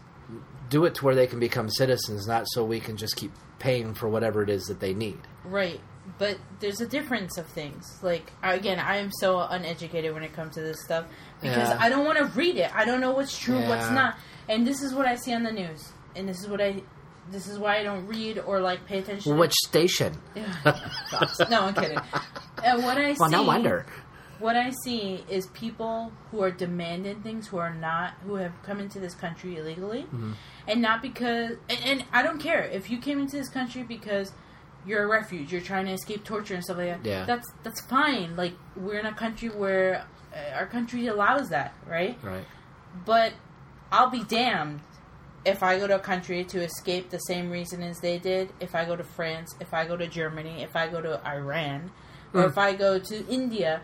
do it to where they can become citizens, not so we can just keep paying for whatever it is that they need. Right, but there's a difference of things. Like again, I am so uneducated when it comes to this stuff because Yeah. I don't want to read it. I don't know what's true, what's not, and this is what I see on the news, and this is what I. This is why I don't read or like pay attention. Which station? no, I'm kidding. And what I Well, see, no wonder. what I see is people who are demanding things who are not who have come into this country illegally, Mm-hmm. and not because and, and I don't care if you came into this country because you're a refuge, you're trying to escape torture and stuff like that. Yeah. that's that's fine. Like we're in a country where uh, our country allows that, right? Right. But I'll be damned if I go to a country to escape the same reason as they did. If I go to France, if I go to Germany, if I go to Iran, or Hmm. if I go to India,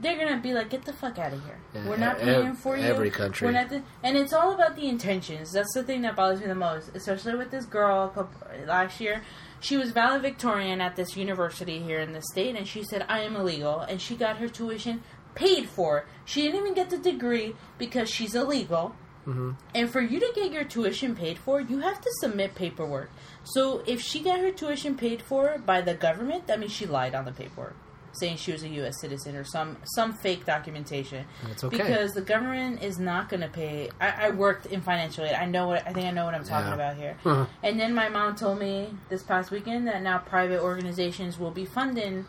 they're gonna be like, "Get the fuck out of here! Yeah, We're not ev- paying for you." every country. We're not the-" and it's all about the intentions. That's the thing that bothers me the most, especially with this girl couple, last year. She was valedictorian at this university here in the state, and she said, "I am illegal," and she got her tuition paid for. She didn't even get the degree because she's illegal. Mm-hmm. And for you to get your tuition paid for, you have to submit paperwork. So if she got her tuition paid for by the government, that means she lied on the paperwork, saying she was a U.S. citizen or some some fake documentation. That's okay. Because the government is not going to pay. I, I worked in financial aid. I know what I think. I know what I'm talking Yeah. about here. Uh-huh. And then my mom told me this past weekend that now private organizations will be funding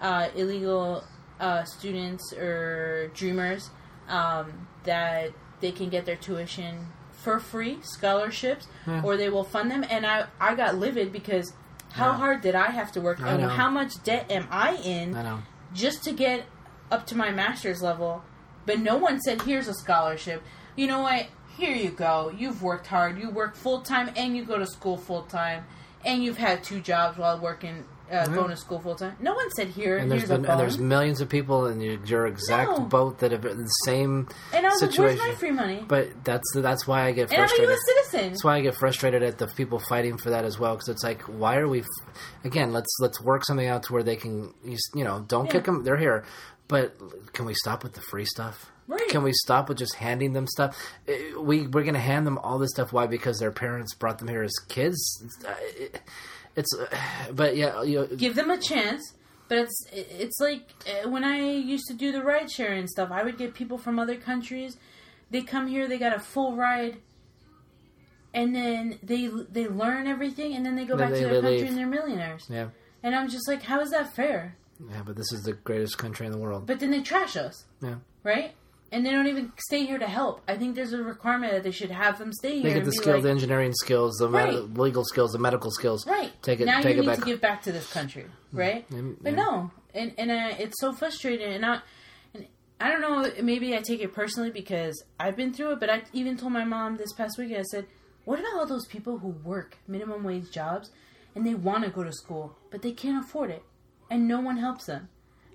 uh, illegal uh, students or dreamers um, that they can get their tuition for free, scholarships, or they will fund them. And I, I got livid because how hard did I have to work, I and know. how much debt am I in I know. just to get up to my master's level? But no one said, "Here's a scholarship." You know what? Here you go. You've worked hard. You work full time, and you go to school full time, and you've had two jobs while working uh, going to school full time. No one said here. And there's been, and there's millions of people in your, your exact No. boat that have been in the same and I was like, situation. "Where's my free money?" But that's that's why I get and I'm a frustrated. U.S. citizen. That's why I get frustrated at the people fighting for that as well because it's like, why are we? F- again, let's let's work something out to where they can, you know, don't Yeah. kick them. They're here, but can we stop with the free stuff? Right. Can we stop with just handing them stuff? Eh, We we're gonna hand them all this stuff. Why? Because their parents brought them here as kids. Uh, it- it's uh, but yeah, you know, give them a chance. But it's it's like uh, when I used to do the ride sharing and stuff. I would get people from other countries. They come here, they got a full ride, and then they they learn everything, and then they go Then back they- to their country leave. and they're millionaires. yeah, And I'm just like, how is that fair? yeah. But this is the greatest country in the world. But then they trash us, Yeah. right? And they don't even stay here to help. I think there's a requirement that they should have them stay here. They get the skills, like, the engineering skills, the Right. med- legal skills, the medical skills. Right. Take it. now take you it need back. to give back to this country, right? Mm, But yeah. no, and and uh, it's so frustrating, and I, and I don't know. Maybe I take it personally because I've been through it. But I even told my mom this past weekend. I said, "What about all those people who work minimum wage jobs and they want to go to school, but they can't afford it, and no one helps them."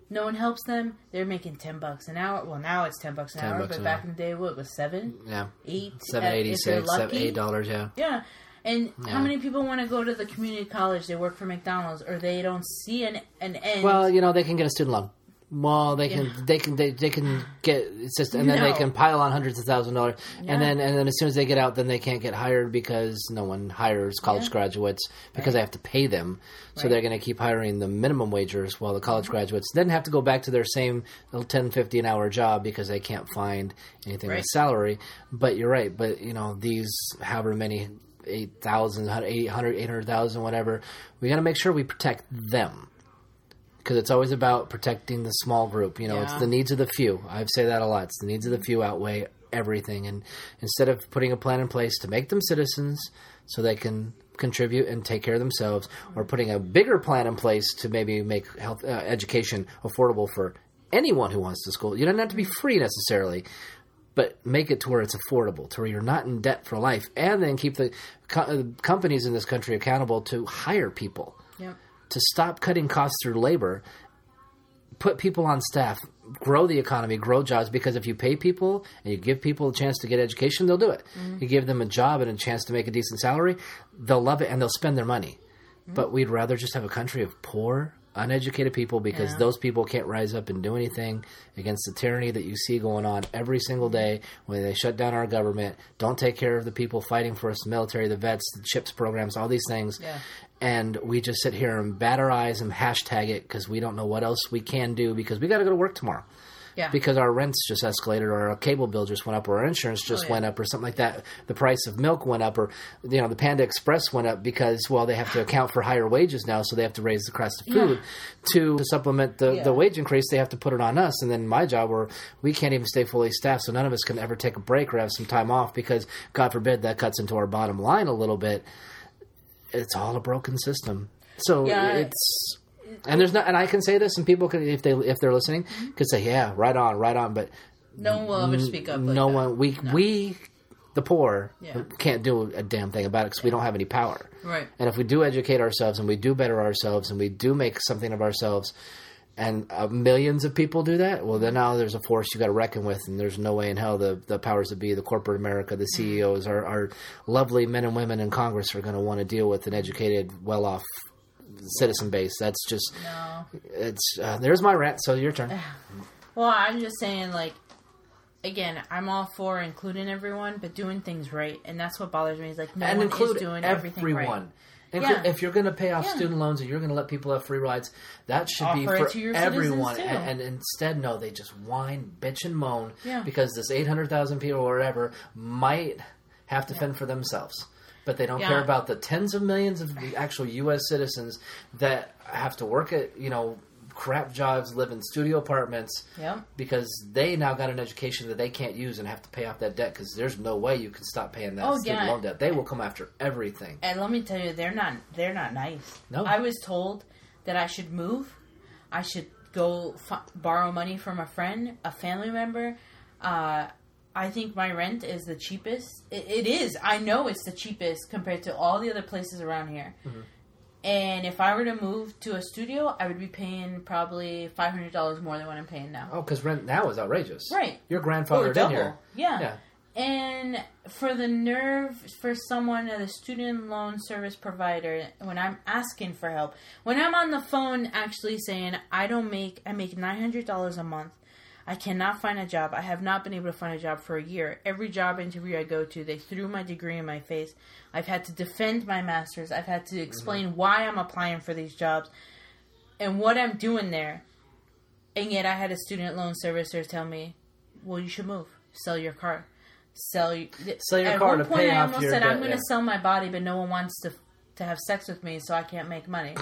No one helps them. They're making ten bucks an hour. Well, now it's ten bucks an 10 hour, bucks but an back hour. in the day, what it was seven, yeah, eight, seven uh, eighty if they're six, seven eight dollars. Yeah. Yeah. And Yeah. how many people want to go to the community college? They work for McDonald's, or they don't see an an end. Well, you know they can get a student loan. Well, they can, Yeah. they can, they, they can get it's just, and then they can pile on hundreds of thousand dollars, Yeah. and then and then as soon as they get out, then they can't get hired because no one hires college Yeah. graduates because they have to pay them. So Right. they're going to keep hiring the minimum wagers while the college mm-hmm. graduates then have to go back to their same little 10, 50 an hour job because they can't find anything with salary. But you're right. But you know these however many. 8,000, 800, 800,000, whatever. We got to make sure we protect them because it's always about protecting the small group. You know, it's the needs of the few. I say that a lot. It's the needs of the few outweigh everything. And instead of putting a plan in place to make them citizens so they can contribute and take care of themselves, or putting a bigger plan in place to maybe make health uh, education affordable for anyone who wants to school. You don't have to be free necessarily. But make it to where it's affordable, to where you're not in debt for life, and then keep the co- uh, companies in this country accountable to hire people Yep. To stop cutting costs through labor, put people on staff, grow the economy, grow jobs. Because if you pay people and you give people a chance to get education, they'll do it. Mm-hmm. You give them a job and a chance to make a decent salary, they'll love it and they'll spend their money. Mm-hmm. But we'd rather just have a country of poor, uneducated people because Yeah. those people can't rise up and do anything against the tyranny that you see going on every single day when they shut down our government, don't take care of the people fighting for us, the military, the vets, the CHIPS programs, all these things Yeah. And we just sit here and bat our eyes and hashtag it because we don't know what else we can do because we got to go to work tomorrow. Yeah. Because our rents just escalated, or our cable bill just went up, or our insurance just Oh, yeah. went up, or something like that. The price of milk went up, or you know the Panda Express went up because well they have to account for higher wages now, so they have to raise the cost of food to, to supplement the, Yeah. the wage increase. They have to put it on us, and then my job where we can't even stay fully staffed, so none of us can ever take a break or have some time off because God forbid that cuts into our bottom line a little bit it's all a broken system. So Yeah. it's and there's not and I can say this and people can if they if they're listening mm-hmm. could say yeah right on right on but no one will ever speak up. Like no that. one we we the poor Yeah. can't do a damn thing about it because we don't have any power. Right. And if we do educate ourselves and we do better ourselves and we do make something of ourselves, and uh, millions of people do that, well, then now there's a force you got to reckon with, and there's no way in hell the, the powers that be, the corporate America, the CEOs, our, our lovely men and women in Congress are going to want to deal with an educated, well off citizen base. That's just, No. it's, uh, there's my rant, so your turn. Well, I'm just saying, like, again, I'm all for including everyone, but doing things right, and that's what bothers me. Is like no and one is doing everything right. Inclu- Yeah. If you're going to pay off Yeah. student loans and you're going to let people have free rides, that should be Offer it for everyone. And, and instead, no, they just whine, bitch, and moan Yeah. because this 800,000 people or whatever might have to fend for themselves. But they don't care about the tens of millions of the actual U.S. citizens that have to work at, you know, crap jobs, live in studio apartments Yep. because they now got an education that they can't use and have to pay off that debt because there's no way you can stop paying that Oh, student yeah. loan debt. They will come after everything. And let me tell you, they're not they're not nice. No. I was told that I should move. I should go f- borrow money from a friend, a family member. Uh, I think my rent is the cheapest. It, it is. I know it's the cheapest compared to all the other places around here. And if I were to move to a studio, I would be paying probably five hundred dollars more than what I'm paying now. Oh, because rent now is outrageous. Right. Your grandfather oh, in here. Yeah. Yeah. And for the nerve for someone at a student loan service provider, when I'm asking for help, when I'm on the phone actually saying I don't make I make nine hundred dollars a month, I cannot find a job. I have not been able to find a job for a year. Every job interview I go to, they threw my degree in my face. I've had to defend my master's. I've had to explain mm-hmm. why I'm applying for these jobs and what I'm doing there. And yet I had a student loan servicer tell me, "Well, you should move. Sell your car. Sell y- Sell your At car one point, pay I almost your said, debt, "I'm going to yeah. sell my body, but no one wants to to have sex with me, so I can't make money."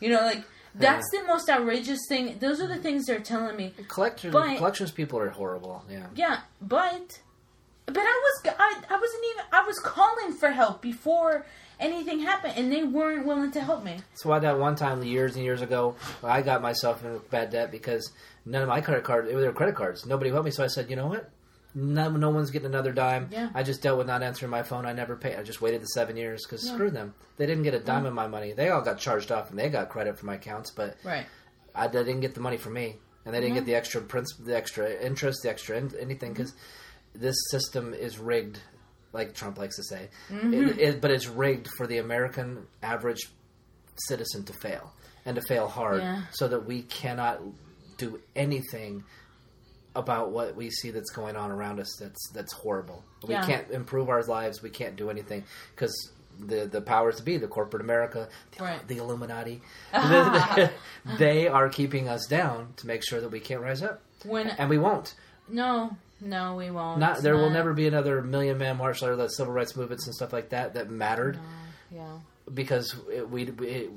You know, like that's the most outrageous thing. Those are the mm-hmm. things they're telling me. Collectors, But- collections people are horrible. Yeah. Yeah, but but I was I, I wasn't even I was calling for help before anything happened, and they weren't willing to help me. That's why that one time years and years ago, I got myself in bad debt because none of my credit cards, they were credit cards. Nobody helped me, so I said, you know what? No, no one's getting another dime. Yeah. I just dealt with not answering my phone. I never paid. I just waited the seven years because Yeah. screw them. They didn't get a dime of my money. They all got charged off and they got credit for my accounts, but Right. I they didn't get the money from me, and they didn't get the extra principal, the extra interest, the extra in, anything mm-hmm. because this system is rigged, like Trump likes to say. Mm-hmm. It, it, but it's rigged for the American average citizen to fail and to fail hard, so that we cannot do anything about what we see that's going on around us. That's that's horrible. We Yeah. can't improve our lives. We can't do anything because. The, the powers to be, the corporate America, the, Right. the Illuminati, they are keeping us down to make sure that we can't rise up, When and we won't. no, no, we won't. Not there will never be another million man march or the civil rights movements and stuff like that that mattered Yeah. because it, we it,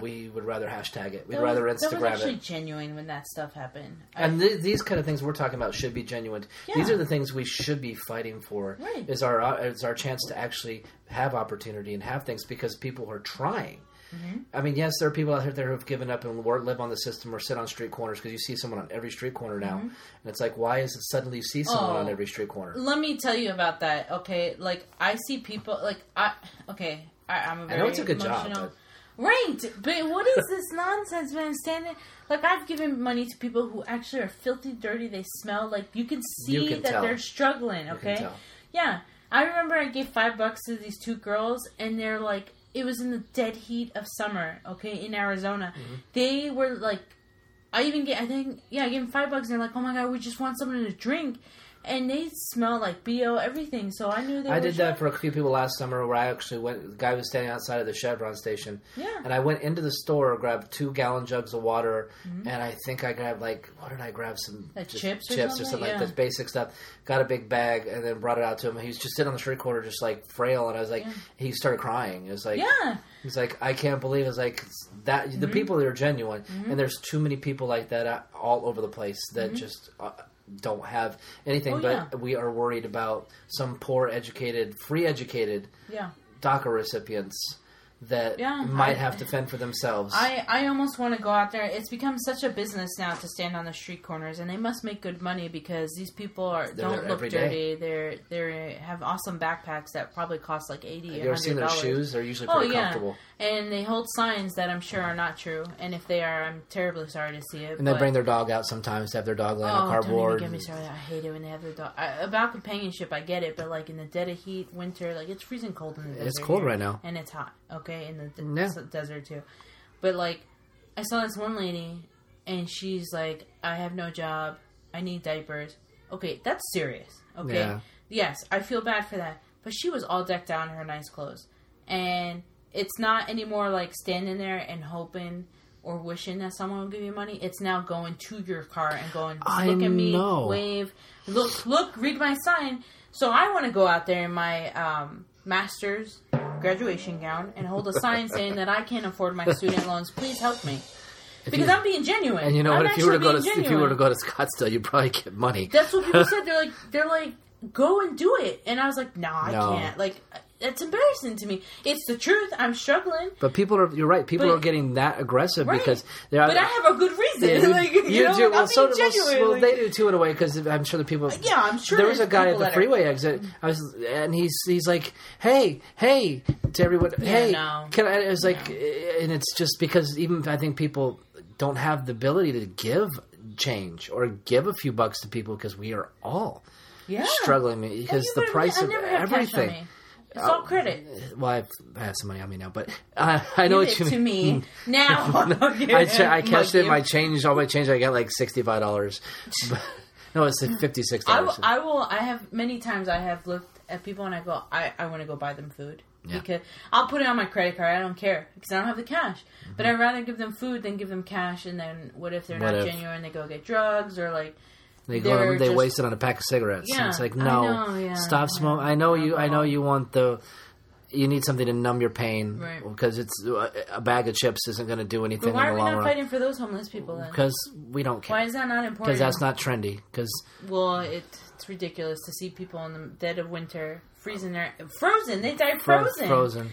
we would rather hashtag it. We'd That rather was, that was actually it. genuine when that stuff happened. And th- these kind of things we're talking about should be genuine. These are the things we should be fighting for. Right. Is our uh, is our chance to actually have opportunity and have things because people are trying. Mm-hmm. I mean, yes, there are people out there who have given up and work, live on the system or sit on street corners because you see someone on every street corner now, and it's like, why is it suddenly you see someone Mm-hmm. Oh. on every street corner? let me tell you about that. Okay, like I see people like I. Okay, I, I'm a very know it's a good job, but- Right, but what is this nonsense, man? Standing like I've given money to people who actually are filthy, dirty. They smell like you can see You can that tell. they're struggling. Okay, yeah. I remember I gave five bucks to these two girls, and they're like, it was in the dead heat of summer. Okay, in Arizona, Mm-hmm. they were like, I even get, I think, yeah, I gave them five bucks, and they're like, oh my god, we just want something to drink, and they smell like bo everything. So I knew they. I did that for a few people last summer where I actually went. The guy was standing outside of the Chevron station, Yeah. and I went into the store, grabbed two gallon jugs of water, and I think I grabbed like what did I grab? Some Mm-hmm. Like chips or chips something? something Yeah. like this basic stuff. Got a big bag and then brought it out to him. He was just sitting on the street corner, just like frail, and I was like, Yeah. he started crying. It was like, Yeah, He's like, I can't believe it's like that. Mm-hmm. The people that are genuine, and there's too many people like that uh, all over the place that just uh, don't have anything. Oh, but we are worried about some poor, educated, free educated yeah. DACA recipients that Yeah, might I- have to fend for themselves. I, I almost want to go out there. It's become such a business now to stand on the street corners, and they must make good money because these people are They're don't look dirty. They're they have awesome backpacks that probably cost like eighty. have you ever seen their shoes? They're usually Oh pretty yeah, comfortable. and they hold signs that I'm sure are not true. And if they are, I'm terribly sorry to see it. And they bring their dog out sometimes to have their dog Oh, on cardboard. don't even get me started. I hate it when they have their dog. I, about companionship, I get it, but like in the dead of heat, winter, like it's freezing cold in the desert. It's cold here, right now. and it's hot. Okay, in the de- s- desert too. But like, I saw this one lady, and she's like, "I have no job. I need diapers." Okay, that's serious. Okay, Yeah. yes, I feel bad for that. But she was all decked out in her nice clothes, and it's not anymore like standing there and hoping. Or wishing that someone will give you money. It's now going to your car and going, I look at me, know. wave, look, look, read my sign. So I want to go out there in my um, master's graduation gown and hold a sign saying that I can't afford my student loans. Please help me. Because you- I'm being genuine. and you know I'm what? If you were to go to being if you were to go to Scottsdale, you'd probably get money. That's what people said. They're like, they're like, go and do it. And I was like, nah, I can't. Like, that's embarrassing to me. It's the truth. I'm struggling. But people are. You're right. People But- are getting that aggressive Right. because they're. But I have a good reason. Yeah, you, like, you, you know, do. Well, so being well, well, they do too in a way because I'm sure the people. Yeah, I'm sure there was a guy at the that are- freeway exit. I was, and he's he's like, "Hey, hey," to everyone. hey, no. can I? It was like, eh, and it's just because even I think people don't have the ability to give change or give a few bucks to people because we are all yeah. struggling because the price of never cash on everything. It's all credit. Well, I've, I have some money on me now, but uh, I know Give what it you to mean. me now. I, ch- I cashed in my change, all my change. I got like sixty five dollars. no, it's fifty six I dollars. I will. I have many times. I have looked at people and I go, I, I want to go buy them food Yeah. because I'll put it on my credit card. I don't care because I don't have the cash. Mm-hmm. But I'd rather give them food than give them cash. And then what if they're What not if- genuine? They go get drugs or like They go, they're they just- waste it on a pack of cigarettes. And it's like no, know, yeah, stop yeah. smoking. I know you. I know you want the. You need something to numb your pain Right. because it's uh, a bag of chips isn't going to do anything But why are we not run. fighting for those homeless people then? Because we don't care. Why is that not important? Because that's not trendy. Because Well, it, it's ridiculous to see people in the dead of winter freezing their frozen. They die fro- frozen, frozen.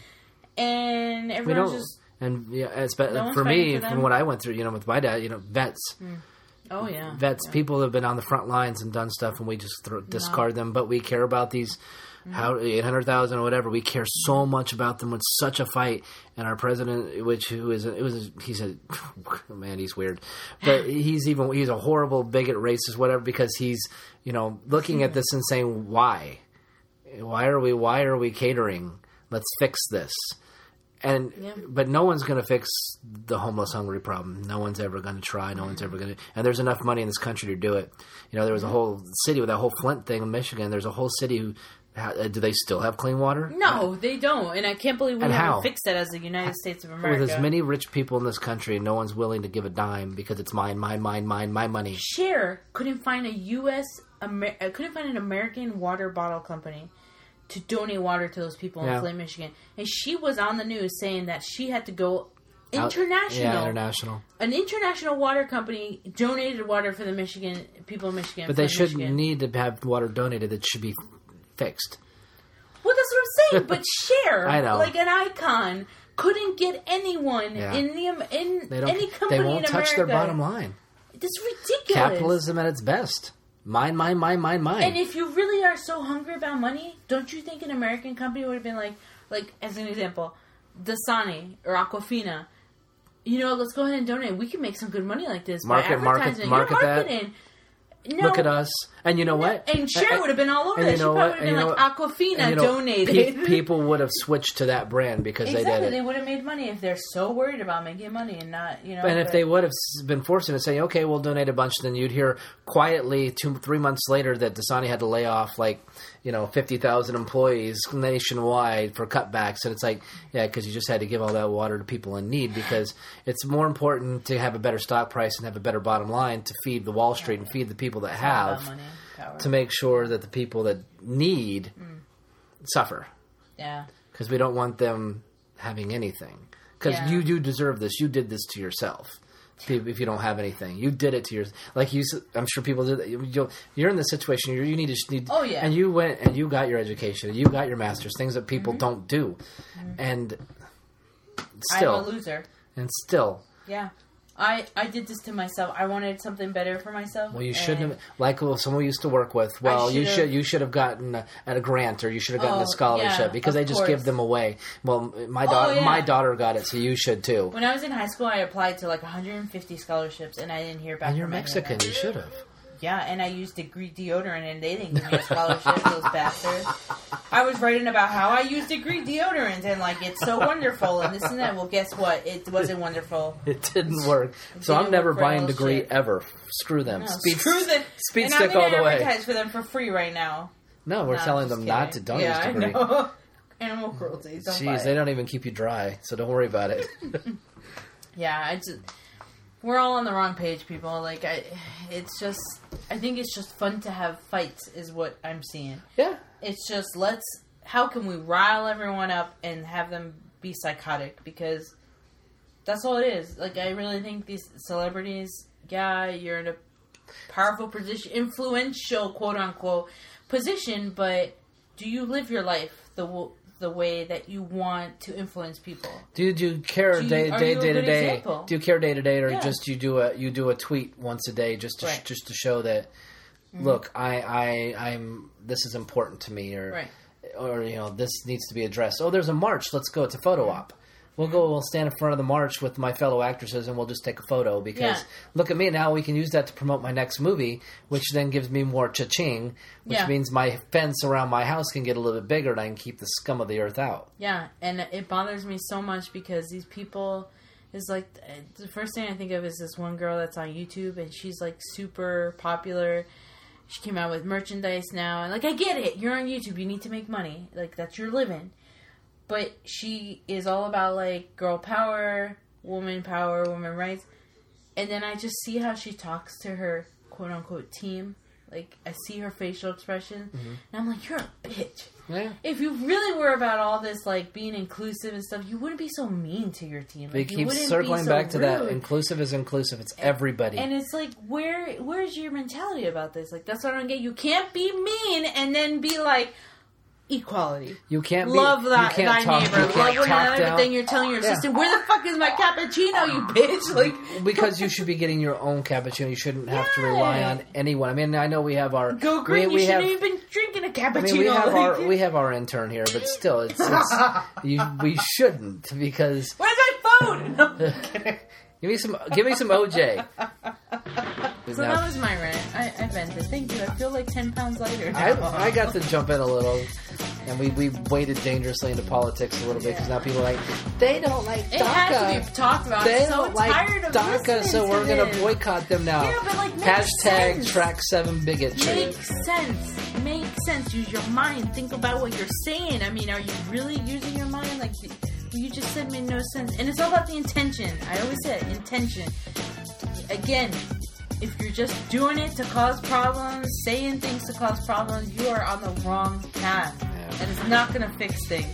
and everyone's just and yeah, it's No for me, from what I went through, you know, with my dad, you know, vets. Hmm. Oh yeah, vets, yeah. people have been on the front lines and done stuff, and we just throw, discard them. But we care about these, Mm-hmm. how eight hundred thousand or whatever. We care so much about them with such a fight. And our president, which who is it was he said, man, he's weird, but he's even he's a horrible bigot, racist, whatever, because he's you know looking at this and saying why, why are we why are we catering? Let's fix this. And Yeah. but no one's going to fix the homeless hungry problem. No one's ever going to try. No one's ever going to. And there's enough money in this country to do it. You know, there was a whole city with that whole Flint thing in Michigan. There's a whole city who uh, do they still have clean water? No, they don't, and I can't believe we haven't fixed that as the United States of America. With as many rich people in this country, no one's willing to give a dime because it's mine, mine, mine, mine, my money. Cher couldn't find a U.S. Amer- uh, couldn't find an American water bottle company to donate water to those people Yeah. in Flint, Michigan, and she was on the news saying that she had to go Out- international. yeah, international. An international water company donated water for the Michigan people in Michigan. But they shouldn't Michigan. need to have water donated. It should be fixed. Well, that's what I'm saying. But Cher, I know. like an icon, couldn't get anyone Yeah. in the in any company they won't touch their bottom line. That's ridiculous. Capitalism at its best. Mine, mine, mine, mine, mine. And if you really are so hungry about money, don't you think an American company would have been like, like as an example, Dasani or Aquafina? You know, let's go ahead and donate. We can make some good money like this Market- by market- advertising. market You're that. No, Look at us. And you know what? And Cher would have been all over and that. you She know probably what? would have been like Aquafina you know, donated. pe- people would have switched to that brand because they exactly, did they would have made money if they're so worried about making money and not, you know. And if they would have been forced to say, "Okay, we'll donate a bunch," then you'd hear quietly two, three months later that Dasani had to lay off like, you know, fifty thousand employees nationwide for cutbacks, and it's like, yeah, because you just had to give all that water to people in need because it's more important to have a better stock price and have a better bottom line to feed the Wall Street and feed the people that It's all about have money, to make sure that the people that need Mm. suffer yeah, because we don't want them having anything. Because Yeah. you do deserve this. You did this to yourself. If you- don't have anything, you did it to your like you. I'm sure people do that. You- You're, in this situation. You need to just need. Oh, yeah. And you went and you got your education. And you got your master's. Things that Mm-hmm. people don't do. And I'm still, a loser. and still, Yeah. I, I did this to myself. I wanted something better for myself. well, you shouldn't have like well, someone we used to work with. Well, you should've- you should have gotten a, a grant or you should have gotten Oh, a scholarship yeah, because they just give them away. Well, my daughter oh, yeah. my daughter got it, so you should too. When I was in high school, I applied to like 150 scholarships, and I didn't hear back. And you're Mexican. You should have. Yeah, and I used degree deodorant, and they didn't give me a scholarship. those bastards. I was writing about how I used degree deodorant, and like it's so wonderful, and this and that. Well, guess what? It wasn't wonderful. It didn't work. so I'm didn't never work for buying degree shit. ever. Screw them. No, speed, screw them. speed and stick I'm all the way. advertise for them for free right now. No, we're No, telling them just not to kidding. don't yeah, use degree. I know. Animal cruelty. Don't buy Jeez, they don't even keep you dry, so don't worry about it. Yeah, I just we're all on the wrong page, people. Like I, it's just I think it's just fun to have fights, is what I'm seeing. yeah. It's just let's how can we rile everyone up and have them be psychotic because that's all it is. Like I really think these celebrities, yeah, you're in a powerful position, influential quote unquote position, but do you live your life the the way that you want to influence people. Do you do you care Do you- day day you day to day? example? Do you care day to day, or Yeah. just you do a you do a tweet once a day just to Right. Mm-hmm. just to show that look, I I I'm this is important to me, or Right. or you know this needs to be addressed. Oh, there's a march. Let's go. It's a photo op. We'll go. We'll stand in front of the march with my fellow actresses, and we'll just take a photo. Because Yeah. look at me now. We can use that to promote my next movie, which then gives me more cha-ching, which Yeah. means my fence around my house can get a little bit bigger, and I can keep the scum of the earth out. Yeah, and it bothers me so much because these people is like the first thing I think of is this one girl that's on YouTube and she's like super popular. She came out with merchandise now, and like I get it, you're on YouTube, you need to make money, like that's your living. But she is all about like girl power, woman power, woman rights, and then I just see how she talks to her quote unquote team. Like I see her facial expression, mm-hmm. and I'm like, you're a bitch Yeah. if you really were about all this like being inclusive and stuff, you wouldn't be so mean to your team. Like, you keep wouldn't circling so back to that. Inclusive is inclusive. It's everybody. And it's like, where where's your mentality about this? Like, that's what I don't get. You can't be mean and then be like equality. you can't be, Love that you can't talk, neighbor. You Love can't one talk another. But then you're telling your Yeah. assistant, "Where the fuck is my cappuccino, you bitch?" Like, because you should be getting your own cappuccino. You shouldn't have to rely on anyone. I mean, I know we have our go green. we you have. shouldn't even been drinking a cappuccino. I mean, we have our we have our intern here, but still, it's, it's you, we shouldn't because Where's my phone? No, give me some give me some OJ. So Now, that was my rant. I, I vented. Thank you. I feel like ten pounds lighter. I. I got to jump in a little, and we, we waded dangerously into politics a little bit because now people are like they don't like It has to DACA. be talked about. They I'm so don't like tired of DACA, so we're gonna boycott them now. Yeah, but like, Hashtag sense. track seven bigotry. Make sense. Make sense. Use your mind. Think about what you're saying. I mean, are you really using your mind? Like you just said made no sense. And it's all about the intention. I always say it, intention. Again, if you're just doing it to cause problems, saying things to cause problems, you are on the wrong path. Yeah. And it's not gonna fix things.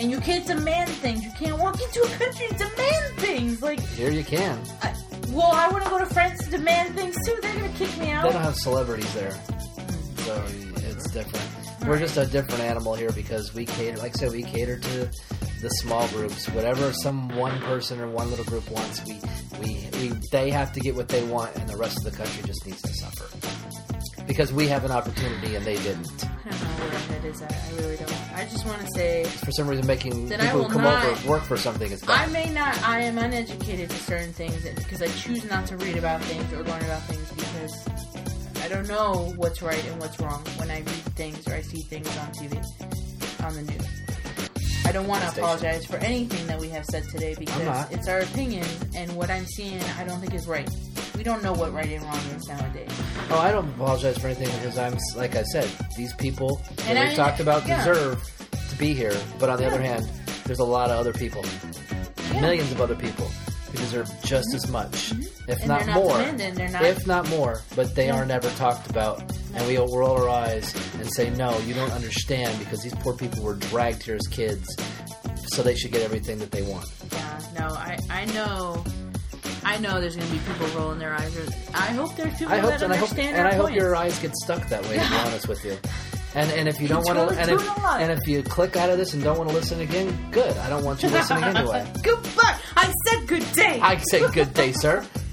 And you can't demand things. You can't walk into a country and demand things. Like, Here you can. I, well, I want to go to France to demand things too. They're gonna kick me out. They don't have celebrities there, so it's different. We're just a different animal here because we cater, like I said, we cater to the small groups. Whatever some one person or one little group wants, we we, we they have to get what they want, and the rest of the country just needs to suffer because we have an opportunity and they didn't. I don't know where head is at. I really don't. I just want to say For some reason, making people who come not- over work for something is I may not. I am uneducated to certain things because I choose not to read about things or learn about things because I don't know what's right and what's wrong when I read things or I see things on TV, on the news. I don't want to apologize for anything that we have said today because it's our opinion and what I'm seeing I don't think is right. We don't know what right and wrong is nowadays. Oh, I don't apologize for anything because I'm like I said, these people that And we I- talked about yeah. deserve to be here. But on the Yeah. other hand, there's a lot of other people, Yeah. millions of other people who deserve just as much, if Mm-hmm. And not not more, not- if not more. But they are never talked about, and we all roll our eyes and say, "No, you don't understand," because these poor people were dragged here as kids, so they should get everything that they want. Yeah, no, I, I know, I know. There's gonna be people rolling their eyes. I hope there's people I hope, that and I hope, understand and our I hope your eyes get stuck that way. To be honest with you, and and if you don't want to, and if, doing a lot. and if you click out of this and don't want to listen again, good. I don't want you listening anyway. Goodbye. I said good day. I said good day, sir.